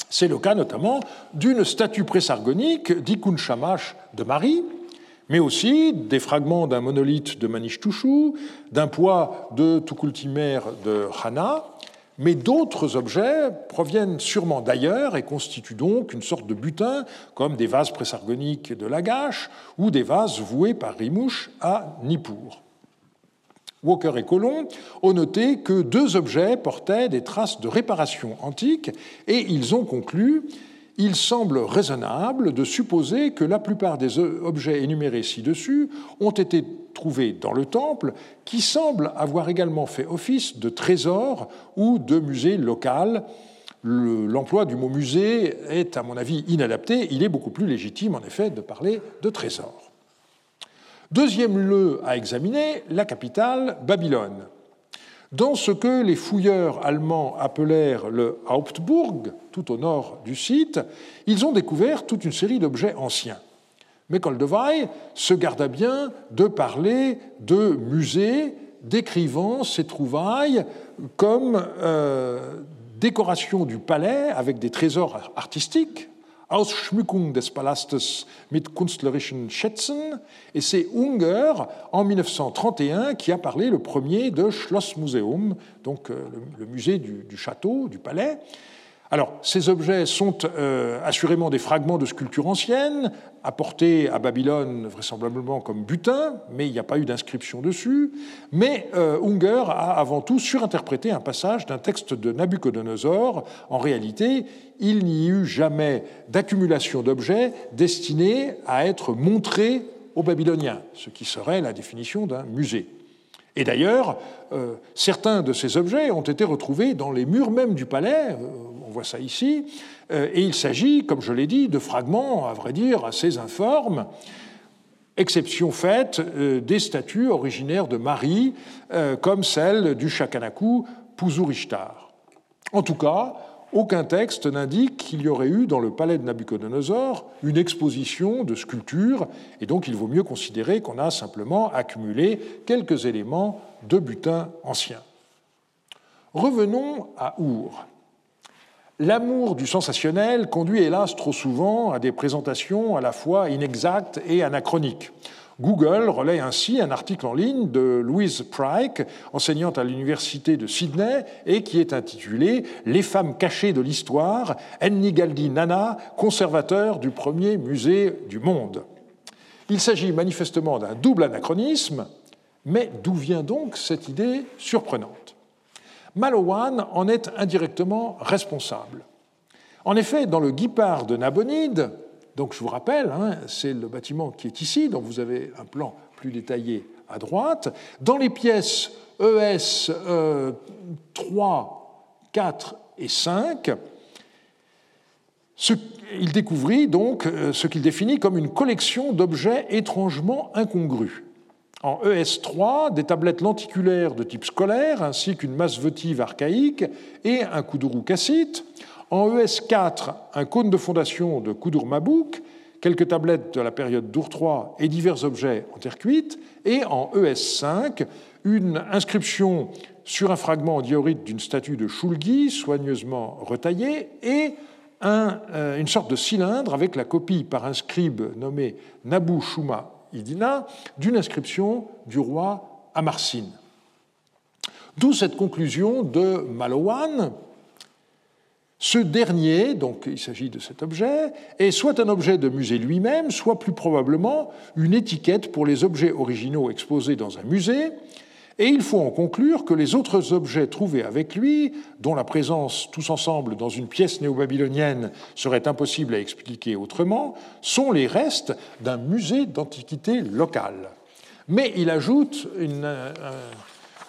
C'est le cas notamment d'une statue présargonique d'Ikun Shamash de Marie, mais aussi des fragments d'un monolithe de Manish Tushu, d'un poids de Tukultimer de Hana, mais d'autres objets proviennent sûrement d'ailleurs et constituent donc une sorte de butin, comme des vases présargoniques de Lagash ou des vases voués par Rimouche à Nippur. Walker et Colomb ont noté que deux objets portaient des traces de réparation antique et ils ont conclu il semble raisonnable de supposer que la plupart des objets énumérés ci-dessus ont été trouvés dans le temple, qui semble avoir également fait office de trésor ou de musée local. L'emploi du mot musée est, à mon avis, inadapté. Il est beaucoup plus légitime, en effet, de parler de trésor. Deuxième lieu à examiner, la capitale, Babylone. Dans ce que les fouilleurs allemands appelèrent le Hauptburg, tout au nord du site, ils ont découvert toute une série d'objets anciens. Mais Koldewey se garda bien de parler de musées décrivant ces trouvailles comme euh, décoration du palais avec des trésors artistiques, Ausschmückung des Palastes mit künstlerischen Schätzen, et c'est Unger, en 1931, qui a parlé le premier de Schlossmuseum, donc euh, le musée du, du château, du palais, alors, ces objets sont euh, assurément des fragments de sculptures anciennes, apportés à Babylone vraisemblablement comme butin, mais il n'y a pas eu d'inscription dessus. Mais euh, Unger a avant tout surinterprété un passage d'un texte de Nabucodonosor. En réalité, il n'y eut jamais d'accumulation d'objets destinés à être montrés aux Babyloniens, ce qui serait la définition d'un musée. Et d'ailleurs, euh, certains de ces objets ont été retrouvés dans les murs même du palais, on voit ça ici, euh, et il s'agit, comme je l'ai dit, de fragments, à vrai dire, assez informes, exception faite euh, des statues originaires de Marie, euh, comme celle du Shakanaku Puzurishtar. En tout cas, aucun texte n'indique qu'il y aurait eu dans le palais de Nabucodonosor une exposition de sculptures, et donc il vaut mieux considérer qu'on a simplement accumulé quelques éléments de butin ancien. Revenons à Our. L'amour du sensationnel conduit hélas trop souvent à des présentations à la fois inexactes et anachroniques. Google relaie ainsi un article en ligne de Louise Pryke, enseignante à l'université de Sydney, et qui est intitulé Les femmes cachées de l'histoire, Ennigaldi Nana, conservateur du premier musée du monde. Il s'agit manifestement d'un double anachronisme, mais d'où vient donc cette idée surprenante? Malowan en est indirectement responsable. En effet, dans le guipard de Nabonide, donc je vous rappelle, hein, c'est le bâtiment qui est ici, dont vous avez un plan plus détaillé à droite, dans les pièces ES 3, 4 et 5, il découvrit donc euh, ce qu'il définit comme une collection d'objets étrangement incongrus. En ES3, des tablettes lenticulaires de type scolaire, ainsi qu'une masse votive archaïque et un kuduru cassite. En ES4, un cône de fondation de Kudur Mabouk, quelques tablettes de la période d'Ur 3 et divers objets en terre cuite. Et en ES5, une inscription sur un fragment diorite d'une statue de Shulgi, soigneusement retaillée, et euh, une sorte de cylindre avec la copie par un scribe nommé Nabu Shuma Idina d'une inscription du roi Amarsin. D'où cette conclusion de Malowan. Ce dernier, donc il s'agit de cet objet, est soit un objet de musée lui-même, soit plus probablement une étiquette pour les objets originaux exposés dans un musée, et il faut en conclure que les autres objets trouvés avec lui, dont la présence tous ensemble dans une pièce néo-babylonienne serait impossible à expliquer autrement, sont les restes d'un musée d'antiquité locale. Mais il ajoute une euh,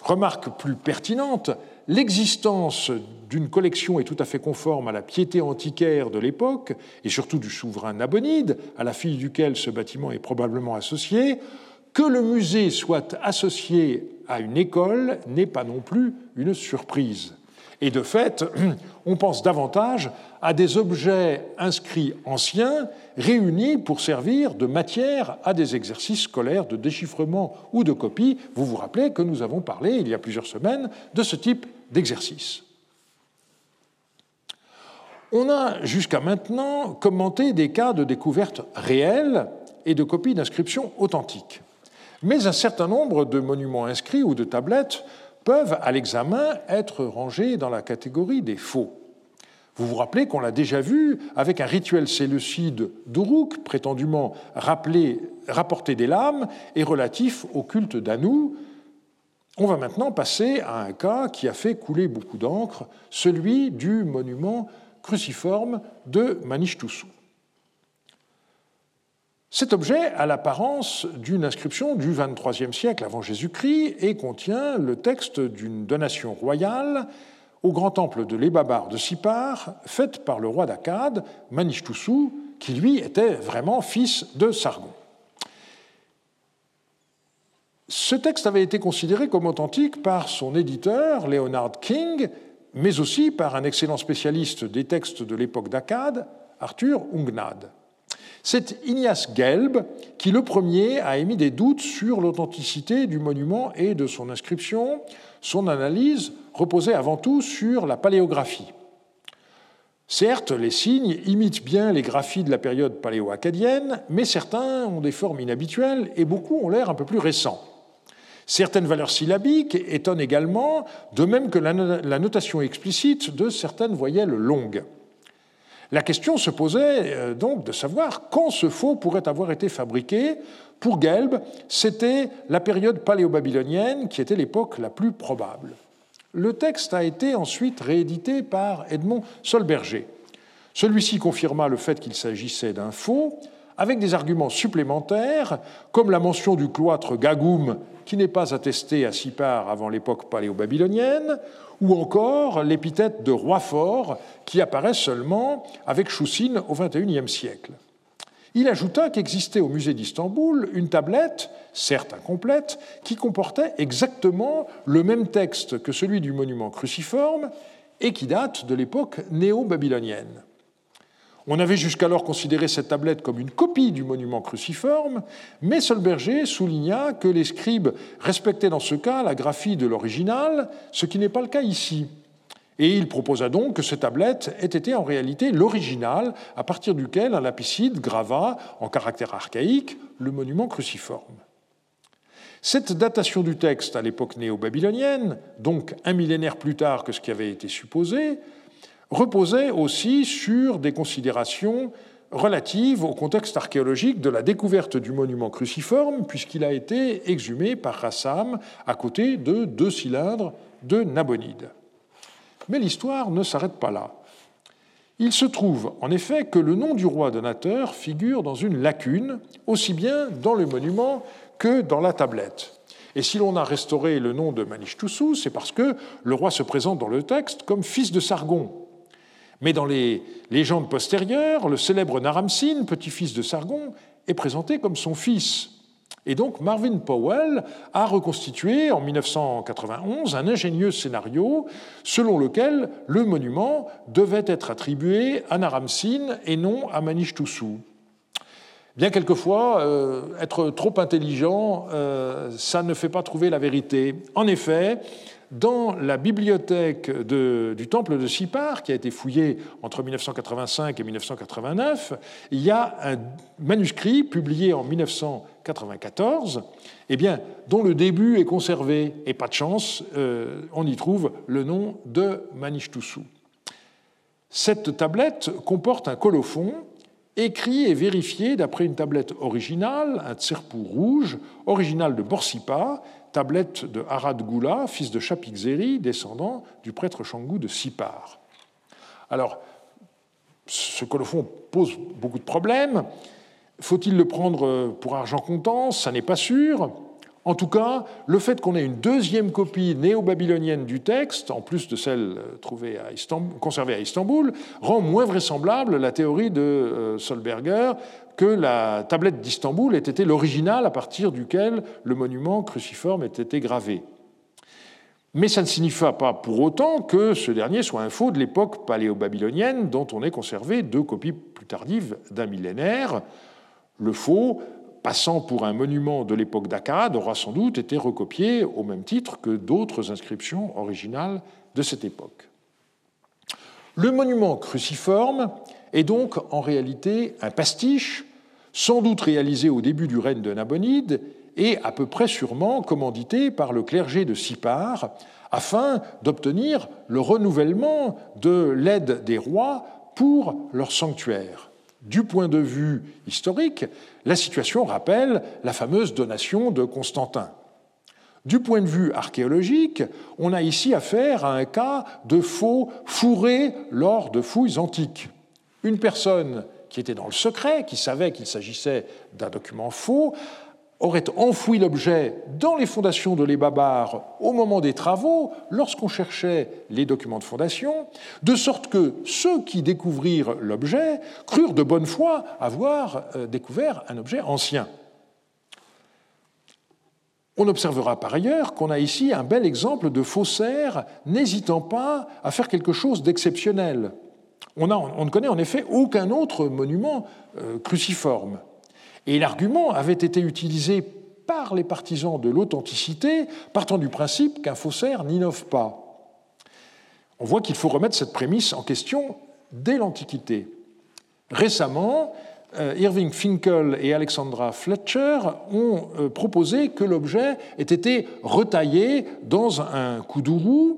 remarque plus pertinente. L'existence d'une collection est tout à fait conforme à la piété antiquaire de l'époque, et surtout du souverain Nabonide, à la fille duquel ce bâtiment est probablement associé. Que le musée soit associé à une école n'est pas non plus une surprise. Et de fait, on pense davantage à des objets inscrits anciens réunis pour servir de matière à des exercices scolaires de déchiffrement ou de copie. Vous vous rappelez que nous avons parlé il y a plusieurs semaines de ce type d'exercice. On a jusqu'à maintenant commenté des cas de découverte réelle et de copies d'inscriptions authentiques. Mais un certain nombre de monuments inscrits ou de tablettes peuvent, à l'examen, être rangés dans la catégorie des faux. Vous vous rappelez qu'on l'a déjà vu avec un rituel séleucide d'Uruk, prétendument rapporté des lames et relatif au culte d'Anou. On va maintenant passer à un cas qui a fait couler beaucoup d'encre, celui du monument cruciforme de Manishtusu. Cet objet a l'apparence d'une inscription du XXIIIe siècle avant Jésus-Christ et contient le texte d'une donation royale au grand temple de l'Ebabar de Sipar, faite par le roi d'Akkad, Manishtusu, qui lui était vraiment fils de Sargon. Ce texte avait été considéré comme authentique par son éditeur, Leonard King, mais aussi par un excellent spécialiste des textes de l'époque d'Akkad, Arthur Ungnad. C'est Ignace Gelb qui, le premier, a émis des doutes sur l'authenticité du monument et de son inscription. Son analyse reposait avant tout sur la paléographie. Certes, les signes imitent bien les graphies de la période paléo-acadienne, mais certains ont des formes inhabituelles et beaucoup ont l'air un peu plus récents. Certaines valeurs syllabiques étonnent également, de même que la notation explicite de certaines voyelles longues. La question se posait euh, donc de savoir quand ce faux pourrait avoir été fabriqué. Pour Gelb, c'était la période paléo-babylonienne qui était l'époque la plus probable. Le texte a été ensuite réédité par Edmond Solberger. Celui-ci confirma le fait qu'il s'agissait d'un faux, avec des arguments supplémentaires, comme la mention du cloître Gagoum, qui n'est pas attesté à Sipar avant l'époque paléo-babylonienne, ou encore l'épithète de roi fort qui apparaît seulement avec Choussine au XXIe siècle. Il ajouta qu'existait au musée d'Istanbul une tablette, certes incomplète, qui comportait exactement le même texte que celui du monument cruciforme et qui date de l'époque néo-babylonienne. On avait jusqu'alors considéré cette tablette comme une copie du monument cruciforme, mais Solberger souligna que les scribes respectaient dans ce cas la graphie de l'original, ce qui n'est pas le cas ici. Et il proposa donc que cette tablette ait été en réalité l'original à partir duquel un lapicide grava, en caractère archaïque, le monument cruciforme. Cette datation du texte à l'époque néo-babylonienne, donc un millénaire plus tard que ce qui avait été supposé, reposait aussi sur des considérations relatives au contexte archéologique de la découverte du monument cruciforme, puisqu'il a été exhumé par Rassam à côté de deux cylindres de Nabonide. Mais l'histoire ne s'arrête pas là. Il se trouve en effet que le nom du roi donateur figure dans une lacune, aussi bien dans le monument que dans la tablette. Et si l'on a restauré le nom de Manishtusu, c'est parce que le roi se présente dans le texte comme fils de Sargon, mais dans les légendes postérieures, le célèbre Naram-Sin, petit-fils de Sargon, est présenté comme son fils. Et donc Marvin Powell a reconstitué en 1991 un ingénieux scénario selon lequel le monument devait être attribué à Naram-Sin et non à Manishtusu. Bien quelquefois, euh, être trop intelligent, euh, ça ne fait pas trouver la vérité. En effet, dans la bibliothèque du temple de Sipar, qui a été fouillée entre 1985 et 1989, il y a un manuscrit publié en 1994, eh bien, dont le début est conservé, et pas de chance, euh, on y trouve le nom de Manishtusu. Cette tablette comporte un colophon écrit et vérifié d'après une tablette originale, un tserpou rouge, original de Borsipa, tablette de Harad Goula, fils de Chapikzeri, descendant du prêtre Shangou de Sipar. Alors, ce colophon pose beaucoup de problèmes. Faut-il le prendre pour argent comptant? Ça n'est pas sûr. En tout cas, le fait qu'on ait une deuxième copie néo-babylonienne du texte, en plus de celle à conservée à Istanbul, rend moins vraisemblable la théorie de euh, Solberger que la tablette d'Istanbul ait été l'original à partir duquel le monument cruciforme ait été gravé. Mais ça ne signifie pas pour autant que ce dernier soit un faux de l'époque paléo-babylonienne dont on ait conservé deux copies plus tardives d'un millénaire. Le faux passant pour un monument de l'époque d'Akkad, aura sans doute été recopié au même titre que d'autres inscriptions originales de cette époque. Le monument cruciforme est donc en réalité un pastiche, sans doute réalisé au début du règne de Nabonide et à peu près sûrement commandité par le clergé de Sipar afin d'obtenir le renouvellement de l'aide des rois pour leur sanctuaire. Du point de vue historique, la situation rappelle la fameuse donation de Constantin. Du point de vue archéologique, on a ici affaire à un cas de faux fourré lors de fouilles antiques. Une personne qui était dans le secret, qui savait qu'il s'agissait d'un document faux, aurait enfoui l'objet dans les fondations de l'Ebabar au moment des travaux, lorsqu'on cherchait les documents de fondation, de sorte que ceux qui découvrirent l'objet crurent de bonne foi avoir euh, découvert un objet ancien. On observera par ailleurs qu'on a ici un bel exemple de faussaire n'hésitant pas à faire quelque chose d'exceptionnel. On, ne connaît en effet aucun autre monument euh, cruciforme. Et l'argument avait été utilisé par les partisans de l'authenticité, partant du principe qu'un faussaire n'innove pas. On voit qu'il faut remettre cette prémisse en question dès l'Antiquité. Récemment, euh, Irving Finkel et Alexandra Fletcher ont euh, proposé que l'objet ait été retaillé dans un kuduru.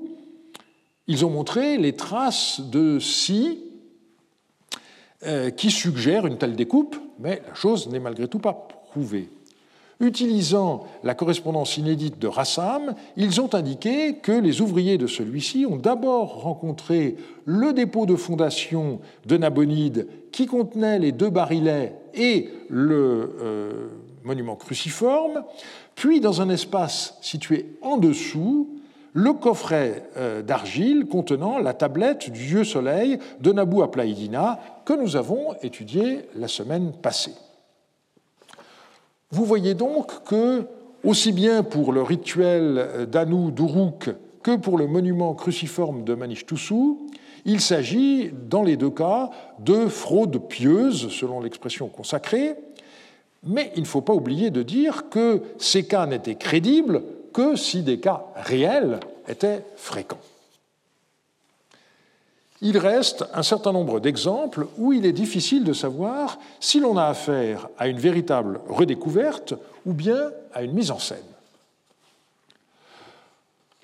Ils ont montré les traces de scie euh, qui suggèrent une telle découpe, mais la chose n'est malgré tout pas prouvée. Utilisant la correspondance inédite de Rassam, ils ont indiqué que les ouvriers de celui-ci ont d'abord rencontré le dépôt de fondation de Nabonide qui contenait les deux barilets et le euh, monument cruciforme, puis dans un espace situé en dessous, le coffret euh, d'argile contenant la tablette du dieu soleil de Nabu Aplaïdina que nous avons étudié la semaine passée. Vous voyez donc que, aussi bien pour le rituel d'Anu Duruk que pour le monument cruciforme de Manishtusu, il s'agit, dans les deux cas, de fraudes pieuses, selon l'expression consacrée, mais il ne faut pas oublier de dire que ces cas n'étaient crédibles que si des cas réels étaient fréquents il reste un certain nombre d'exemples où il est difficile de savoir si l'on a affaire à une véritable redécouverte ou bien à une mise en scène.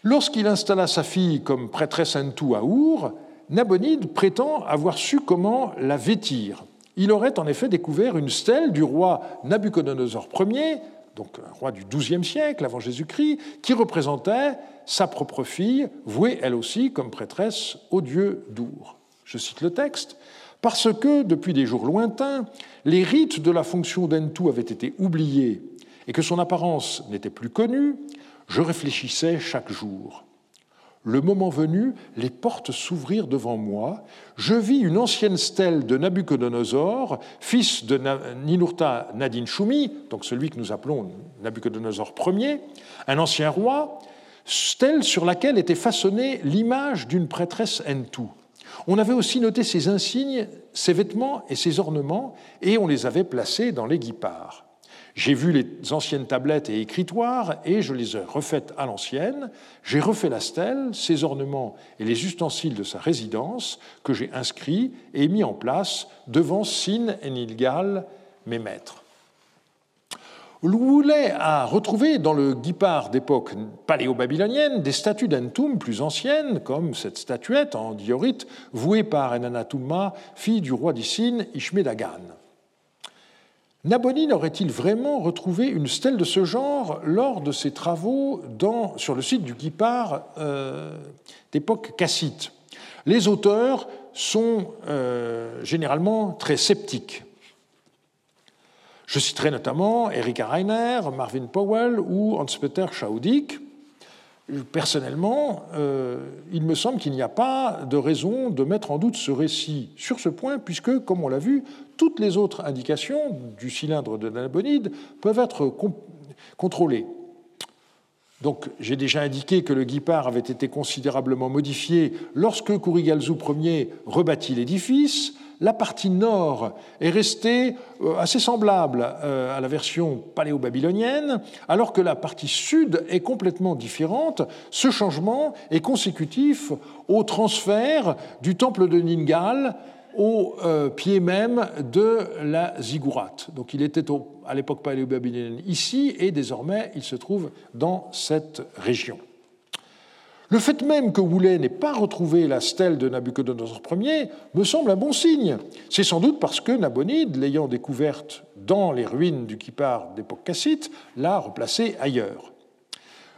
Lorsqu'il installa sa fille comme prêtresse Entou à Our, Nabonide prétend avoir su comment la vêtir. Il aurait en effet découvert une stèle du roi Nabuchodonosor Ier, donc un roi du XIIe siècle avant Jésus-Christ, qui représentait sa propre fille, vouée elle aussi comme prêtresse au dieu d'Our. Je cite le texte. Parce que, depuis des jours lointains, les rites de la fonction d'Entu avaient été oubliés et que son apparence n'était plus connue, je réfléchissais chaque jour. Le moment venu, les portes s'ouvrirent devant moi. Je vis une ancienne stèle de Nabucodonosor, fils de Ninurta Nadin Shumi, donc celui que nous appelons Nabucodonosor Ier, un ancien roi, stèle sur laquelle était façonnée l'image d'une prêtresse Entu. On avait aussi noté ses insignes, ses vêtements et ses ornements, et on les avait placés dans les guipards. J'ai vu les anciennes tablettes et écritoires et je les ai refaites à l'ancienne. J'ai refait la stèle, ses ornements et les ustensiles de sa résidence que j'ai inscrits et mis en place devant Sin et Nilgal, mes maîtres. Loulet a retrouvé dans le guipard d'époque paléo-babylonienne des statues d'Entum plus anciennes, comme cette statuette en diorite vouée par Enanatuma, fille du roi d'Issine, Ishmedagan. Nabonide aurait-il vraiment retrouvé une stèle de ce genre lors de ses travaux sur le site du Guipar euh, d'époque cassite? Les auteurs sont euh, généralement très sceptiques. Je citerai notamment Erika Reiner, Marvin Powell ou Hans-Peter Schaudig, Personnellement, euh, il me semble qu'il n'y a pas de raison de mettre en doute ce récit sur ce point, puisque, comme on l'a vu, toutes les autres indications du cylindre de Nabonide peuvent être contrôlées. Donc, j'ai déjà indiqué que le guipard avait été considérablement modifié lorsque Kurigalzu Ier rebâtit l'édifice la partie nord est restée euh, assez semblable euh, à la version paléo-babylonienne, alors que la partie sud est complètement différente. Ce changement est consécutif au transfert du temple de Ningal au euh, pied même de la ziggourate. Donc il était à l'époque paléo-babylonienne ici et désormais il se trouve dans cette région. Le fait même que Woulet n'ait pas retrouvé la stèle de Nabucodonosor Ier me semble un bon signe. C'est sans doute parce que Nabonide, l'ayant découverte dans les ruines du Kippar d'époque cassite, l'a replacée ailleurs.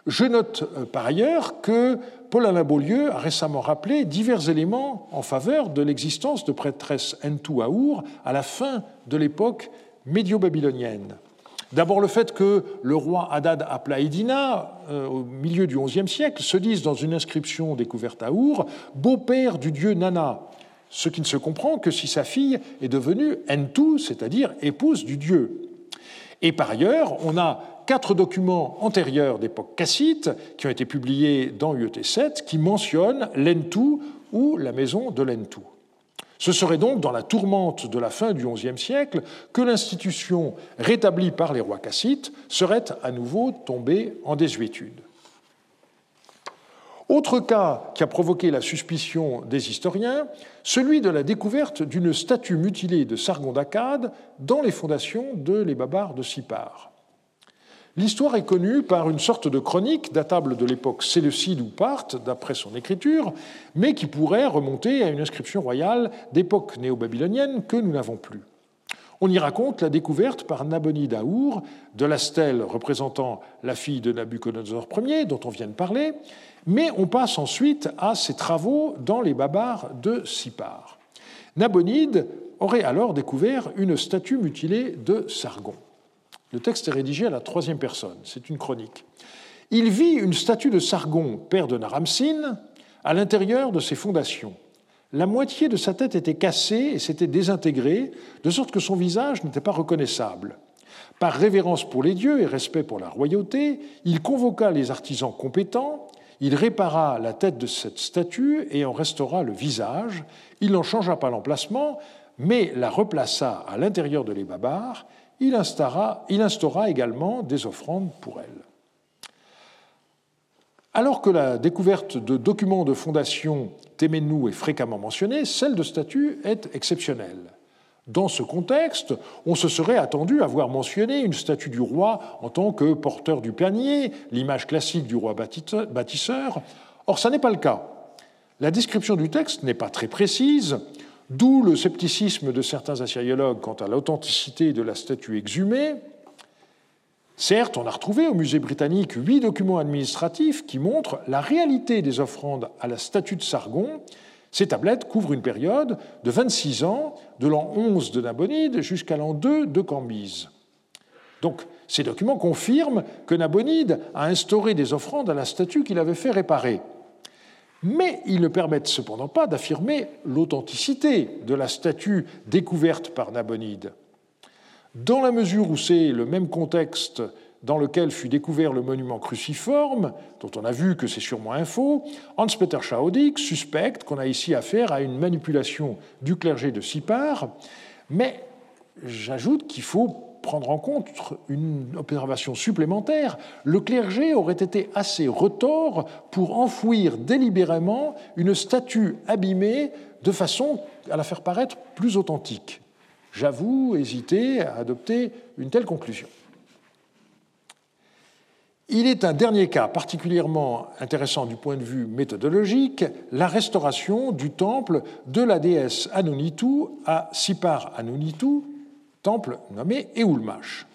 Je note euh, par ailleurs que Paul-Alain Beaulieu a récemment rappelé divers éléments en faveur de l'existence de prêtresses Entu Aour à la fin de l'époque médio-babylonienne. D'abord le fait que le roi Hadad Aplaïdina, euh, au milieu du XIe siècle, se dise dans une inscription découverte à Our, beau-père du dieu Nana, ce qui ne se comprend que si sa fille est devenue Entu, c'est-à-dire épouse du dieu. Et par ailleurs, on a quatre documents antérieurs d'époque cassite qui ont été publiés dans UET 7 qui mentionnent l'Entu ou la maison de l'Entu. Ce serait donc dans la tourmente de la fin du XIe siècle que l'institution rétablie par les rois cassites serait à nouveau tombée en désuétude. Autre cas qui a provoqué la suspicion des historiens, celui de la découverte d'une statue mutilée de Sargon d'Akkad dans les fondations de les Babars de Sipar. L'histoire est connue par une sorte de chronique datable de l'époque séleucide ou parthe, d'après son écriture, mais qui pourrait remonter à une inscription royale d'époque néo-babylonienne que nous n'avons plus. On y raconte la découverte par Nabonide Aour de la stèle représentant la fille de Nabucodonosor Ier, dont on vient de parler, mais on passe ensuite à ses travaux dans les Babars de Sipar. Nabonide aurait alors découvert une statue mutilée de Sargon. Le texte est rédigé à la troisième personne, c'est une chronique. Il vit une statue de Sargon, père de Naramsin, à l'intérieur de ses fondations. La moitié de sa tête était cassée et s'était désintégrée, de sorte que son visage n'était pas reconnaissable. Par révérence pour les dieux et respect pour la royauté, il convoqua les artisans compétents, il répara la tête de cette statue et en restaura le visage. Il n'en changea pas l'emplacement, mais la replaça à l'intérieur de l'Ébabar il instaura, également des offrandes pour elle. Alors que la découverte de documents de fondation Temenou est fréquemment mentionnée, celle de statues est exceptionnelle. Dans ce contexte, on se serait attendu à voir mentionné une statue du roi en tant que porteur du panier, l'image classique du roi bâtisseur. Or, ça n'est pas le cas. La description du texte n'est pas très précise. D'où le scepticisme de certains assyriologues quant à l'authenticité de la statue exhumée. Certes, on a retrouvé au musée britannique huit documents administratifs qui montrent la réalité des offrandes à la statue de Sargon. Ces tablettes couvrent une période de 26 ans, de l'an 11 de Nabonide jusqu'à l'an 2 de Cambyse. Donc, ces documents confirment que Nabonide a instauré des offrandes à la statue qu'il avait fait réparer mais ils ne permettent cependant pas d'affirmer l'authenticité de la statue découverte par Nabonide. Dans la mesure où c'est le même contexte dans lequel fut découvert le monument cruciforme, dont on a vu que c'est sûrement un faux, Hans-Peter Schaudig suspecte qu'on a ici affaire à une manipulation du clergé de Sipar, mais j'ajoute qu'il faut prendre en compte une observation supplémentaire, le clergé aurait été assez retors pour enfouir délibérément une statue abîmée de façon à la faire paraître plus authentique. J'avoue hésiter à adopter une telle conclusion. Il est un dernier cas particulièrement intéressant du point de vue méthodologique, la restauration du temple de la déesse Anunitu à Sipar Anunitu, temple nommé Eulmash.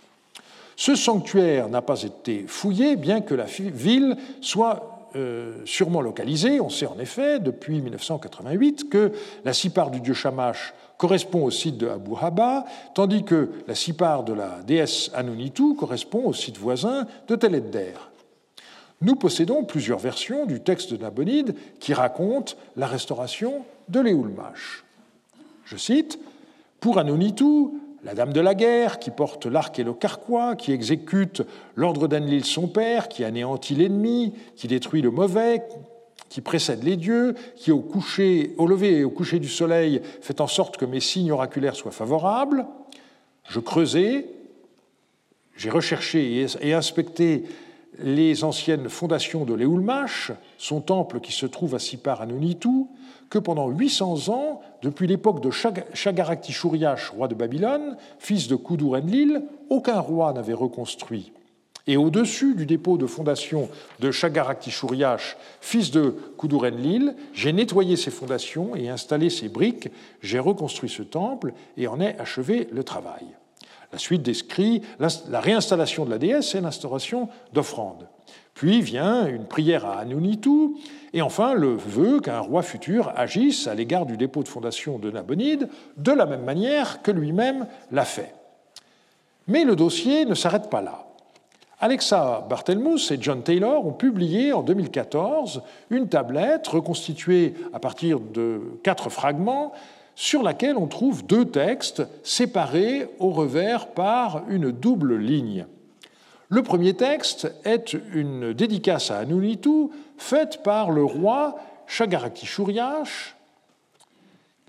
Ce sanctuaire n'a pas été fouillé, bien que la ville soit euh, sûrement localisée. On sait en effet, depuis 1988, que la sipar du dieu Shamash correspond au site de Abu Haba, tandis que la sipar de la déesse Anunitu correspond au site voisin de Tel Edder. Nous possédons plusieurs versions du texte de Nabonide qui racontent la restauration de l'Eulmash. Je cite Pour Anunitu, la dame de la guerre qui porte l'arc et le carquois, qui exécute l'ordre d'Anlil son père, qui anéantit l'ennemi, qui détruit le mauvais, qui précède les dieux, qui au, coucher, au lever et au coucher du soleil fait en sorte que mes signes oraculaires soient favorables. Je creusai, j'ai recherché et inspecté les anciennes fondations de l'Eulmash, son temple qui se trouve à Sipar Anunitu, que pendant 800 ans, depuis l'époque de Shagarakti-Shuriash, roi de Babylone, fils de Kudur-Enlil, aucun roi n'avait reconstruit. Et au-dessus du dépôt de fondation de Shagarakti-Shuriash, fils de Kudur-Enlil, j'ai nettoyé ses fondations et installé ses briques, j'ai reconstruit ce temple et en ai achevé le travail. La suite décrit la réinstallation de la déesse et l'instauration d'offrandes. Puis vient une prière à Anunitu, et enfin le vœu qu'un roi futur agisse à l'égard du dépôt de fondation de Nabonide de la même manière que lui-même l'a fait. Mais le dossier ne s'arrête pas là. Alexa Barthelmous et John Taylor ont publié en 2014 une tablette reconstituée à partir de quatre fragments sur laquelle on trouve deux textes séparés au revers par une double ligne. Le premier texte est une dédicace à Anunitu faite par le roi Shagarakti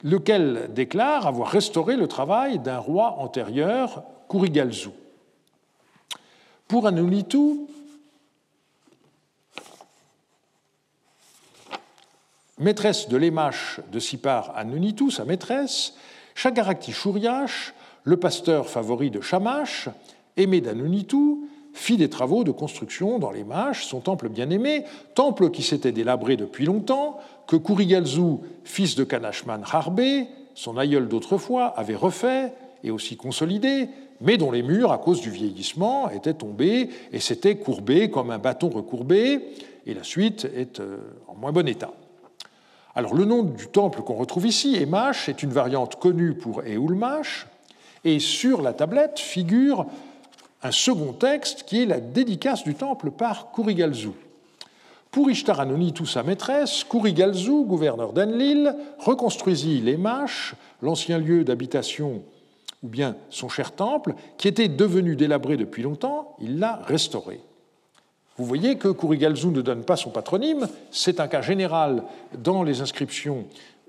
lequel déclare avoir restauré le travail d'un roi antérieur, Kurigalzu. Pour Anunitu, maîtresse de l'émache de Sipar Anunitu, sa maîtresse, Shagarakti Shuryash, le pasteur favori de Shamash, aimé d'Anunitu, fit des travaux de construction dans les son temple bien-aimé, temple qui s'était délabré depuis longtemps, que Kurigalzu, fils de Kanashman Harbe, son aïeul d'autrefois, avait refait et aussi consolidé, mais dont les murs, à cause du vieillissement, étaient tombés et s'étaient courbés comme un bâton recourbé, et la suite est euh, en moins bon état. Alors le nom du temple qu'on retrouve ici, Emash, est une variante connue pour Eulmash, et sur la tablette figure un second texte qui est la dédicace du temple par Kurigalzu. Pour Ishtar tout sa maîtresse, Kurigalzu, gouverneur d'Enlil, reconstruisit l'Emash, l'ancien lieu d'habitation ou bien son cher temple, qui était devenu délabré depuis longtemps, il l'a restauré. Vous voyez que Kurigalzu ne donne pas son patronyme, c'est un cas général dans les inscriptions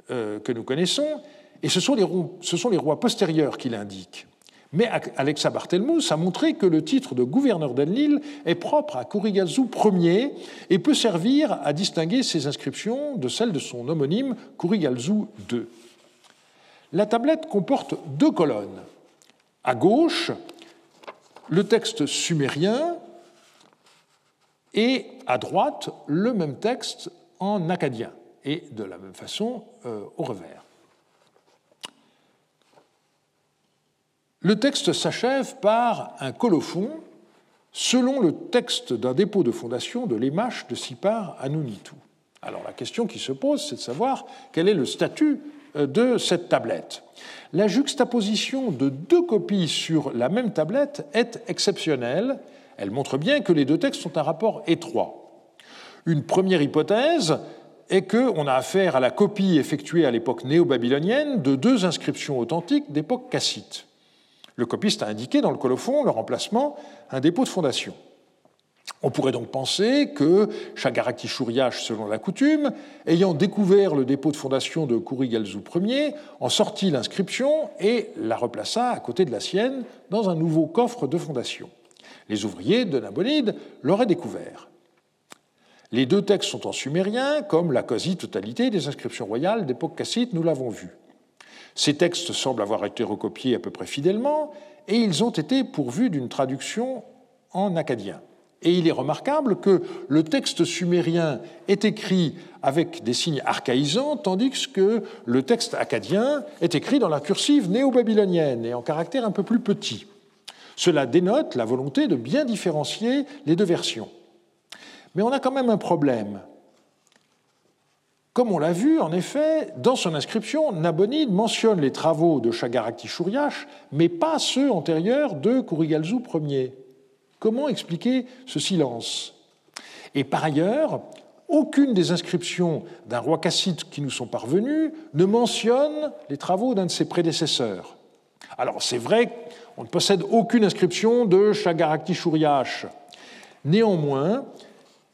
euh, que nous connaissons, et ce sont les, rois postérieurs qui l'indiquent. Mais Alexa Barthelmous a montré que le titre de gouverneur d'Enlil est propre à Kurigalzu Ier et peut servir à distinguer ses inscriptions de celles de son homonyme Kurigalzu II. La tablette comporte deux colonnes. À gauche, le texte sumérien et à droite, le même texte en acadien et de la même façon euh, au revers. Le texte s'achève par un colophon selon le texte d'un dépôt de fondation de l'Emache de Sipar à Nunitu. Alors la question qui se pose, c'est de savoir quel est le statut euh, de cette tablette. La juxtaposition de deux copies sur la même tablette est exceptionnelle. Elle montre bien que les deux textes ont un rapport étroit. Une première hypothèse est qu'on a affaire à la copie effectuée à l'époque néo-babylonienne de deux inscriptions authentiques d'époque cassite. Le copiste a indiqué dans le colophon le remplacement un dépôt de fondation. On pourrait donc penser que Shagarakti Shuryash, selon la coutume, ayant découvert le dépôt de fondation de Kurigalzu Ier, en sortit l'inscription et la replaça à côté de la sienne dans un nouveau coffre de fondation. Les ouvriers de Nabonide l'auraient découvert. Les deux textes sont en sumérien, comme la quasi-totalité des inscriptions royales d'époque cassite, nous l'avons vu. Ces textes semblent avoir été recopiés à peu près fidèlement, et ils ont été pourvus d'une traduction en acadien. Et il est remarquable que le texte sumérien est écrit avec des signes archaïsants, tandis que le texte acadien est écrit dans la cursive néo-babylonienne et en caractère un peu plus petit. Cela dénote la volonté de bien différencier les deux versions. Mais on a quand même un problème. Comme on l'a vu, en effet, dans son inscription, Nabonide mentionne les travaux de Shagarakti Shuryash, mais pas ceux antérieurs de Kurigalzu Ier. Comment expliquer ce silence? Et par ailleurs, aucune des inscriptions d'un roi cassite qui nous sont parvenues ne mentionne les travaux d'un de ses prédécesseurs. Alors c'est vrai qu'on ne possède aucune inscription de Shagarakti Shuryash. Néanmoins,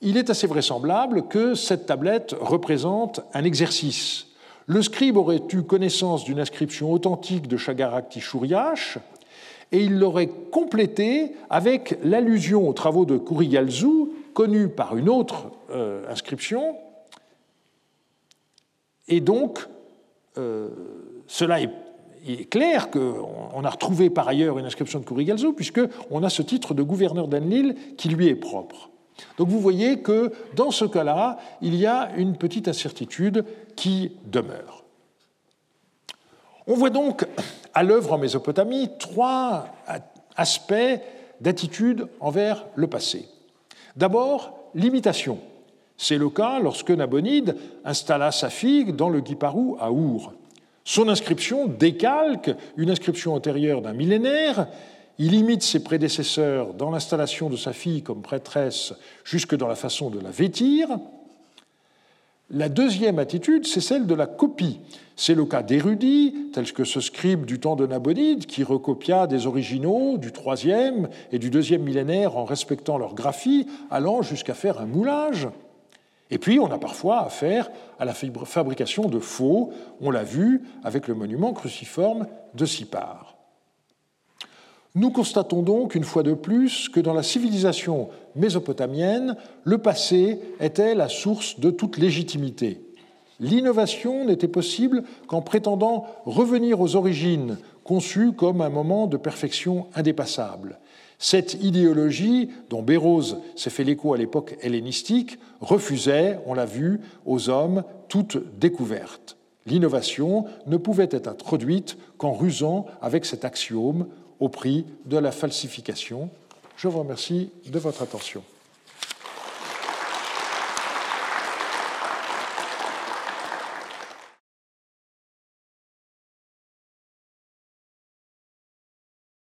il est assez vraisemblable que cette tablette représente un exercice. Le scribe aurait eu connaissance d'une inscription authentique de Shagarakti Shuryash et il l'aurait complétée avec l'allusion aux travaux de Kurigalzu, connue par une autre euh, inscription. Et donc, euh, cela est, clair qu'on a retrouvé par ailleurs une inscription de Kurigalzu, puisqu'on a ce titre de gouverneur d'Enlil qui lui est propre. Donc vous voyez que dans ce cas-là, il y a une petite incertitude qui demeure. On voit donc à l'œuvre en Mésopotamie trois aspects d'attitude envers le passé. D'abord, l'imitation. C'est le cas lorsque Nabonide installa sa fille dans le Guiparou à Our. Son inscription décalque une inscription antérieure d'un millénaire. Il imite ses prédécesseurs dans l'installation de sa fille comme prêtresse jusque dans la façon de la vêtir. La deuxième attitude, c'est celle de la copie. C'est le cas d'érudits, tels que ce scribe du temps de Nabonide, qui recopia des originaux du troisième et du deuxième millénaire en respectant leur graphie, allant jusqu'à faire un moulage. Et puis, on a parfois affaire à la fabrication de faux, on l'a vu avec le monument cruciforme de Sipar. Nous constatons donc une fois de plus que dans la civilisation mésopotamienne, le passé était la source de toute légitimité. L'innovation n'était possible qu'en prétendant revenir aux origines conçues comme un moment de perfection indépassable. Cette idéologie, dont Bérose s'est fait l'écho à l'époque hellénistique, refusait, on l'a vu, aux hommes toute découverte. L'innovation ne pouvait être introduite qu'en rusant avec cet axiome au prix de la falsification. Je vous remercie de votre attention.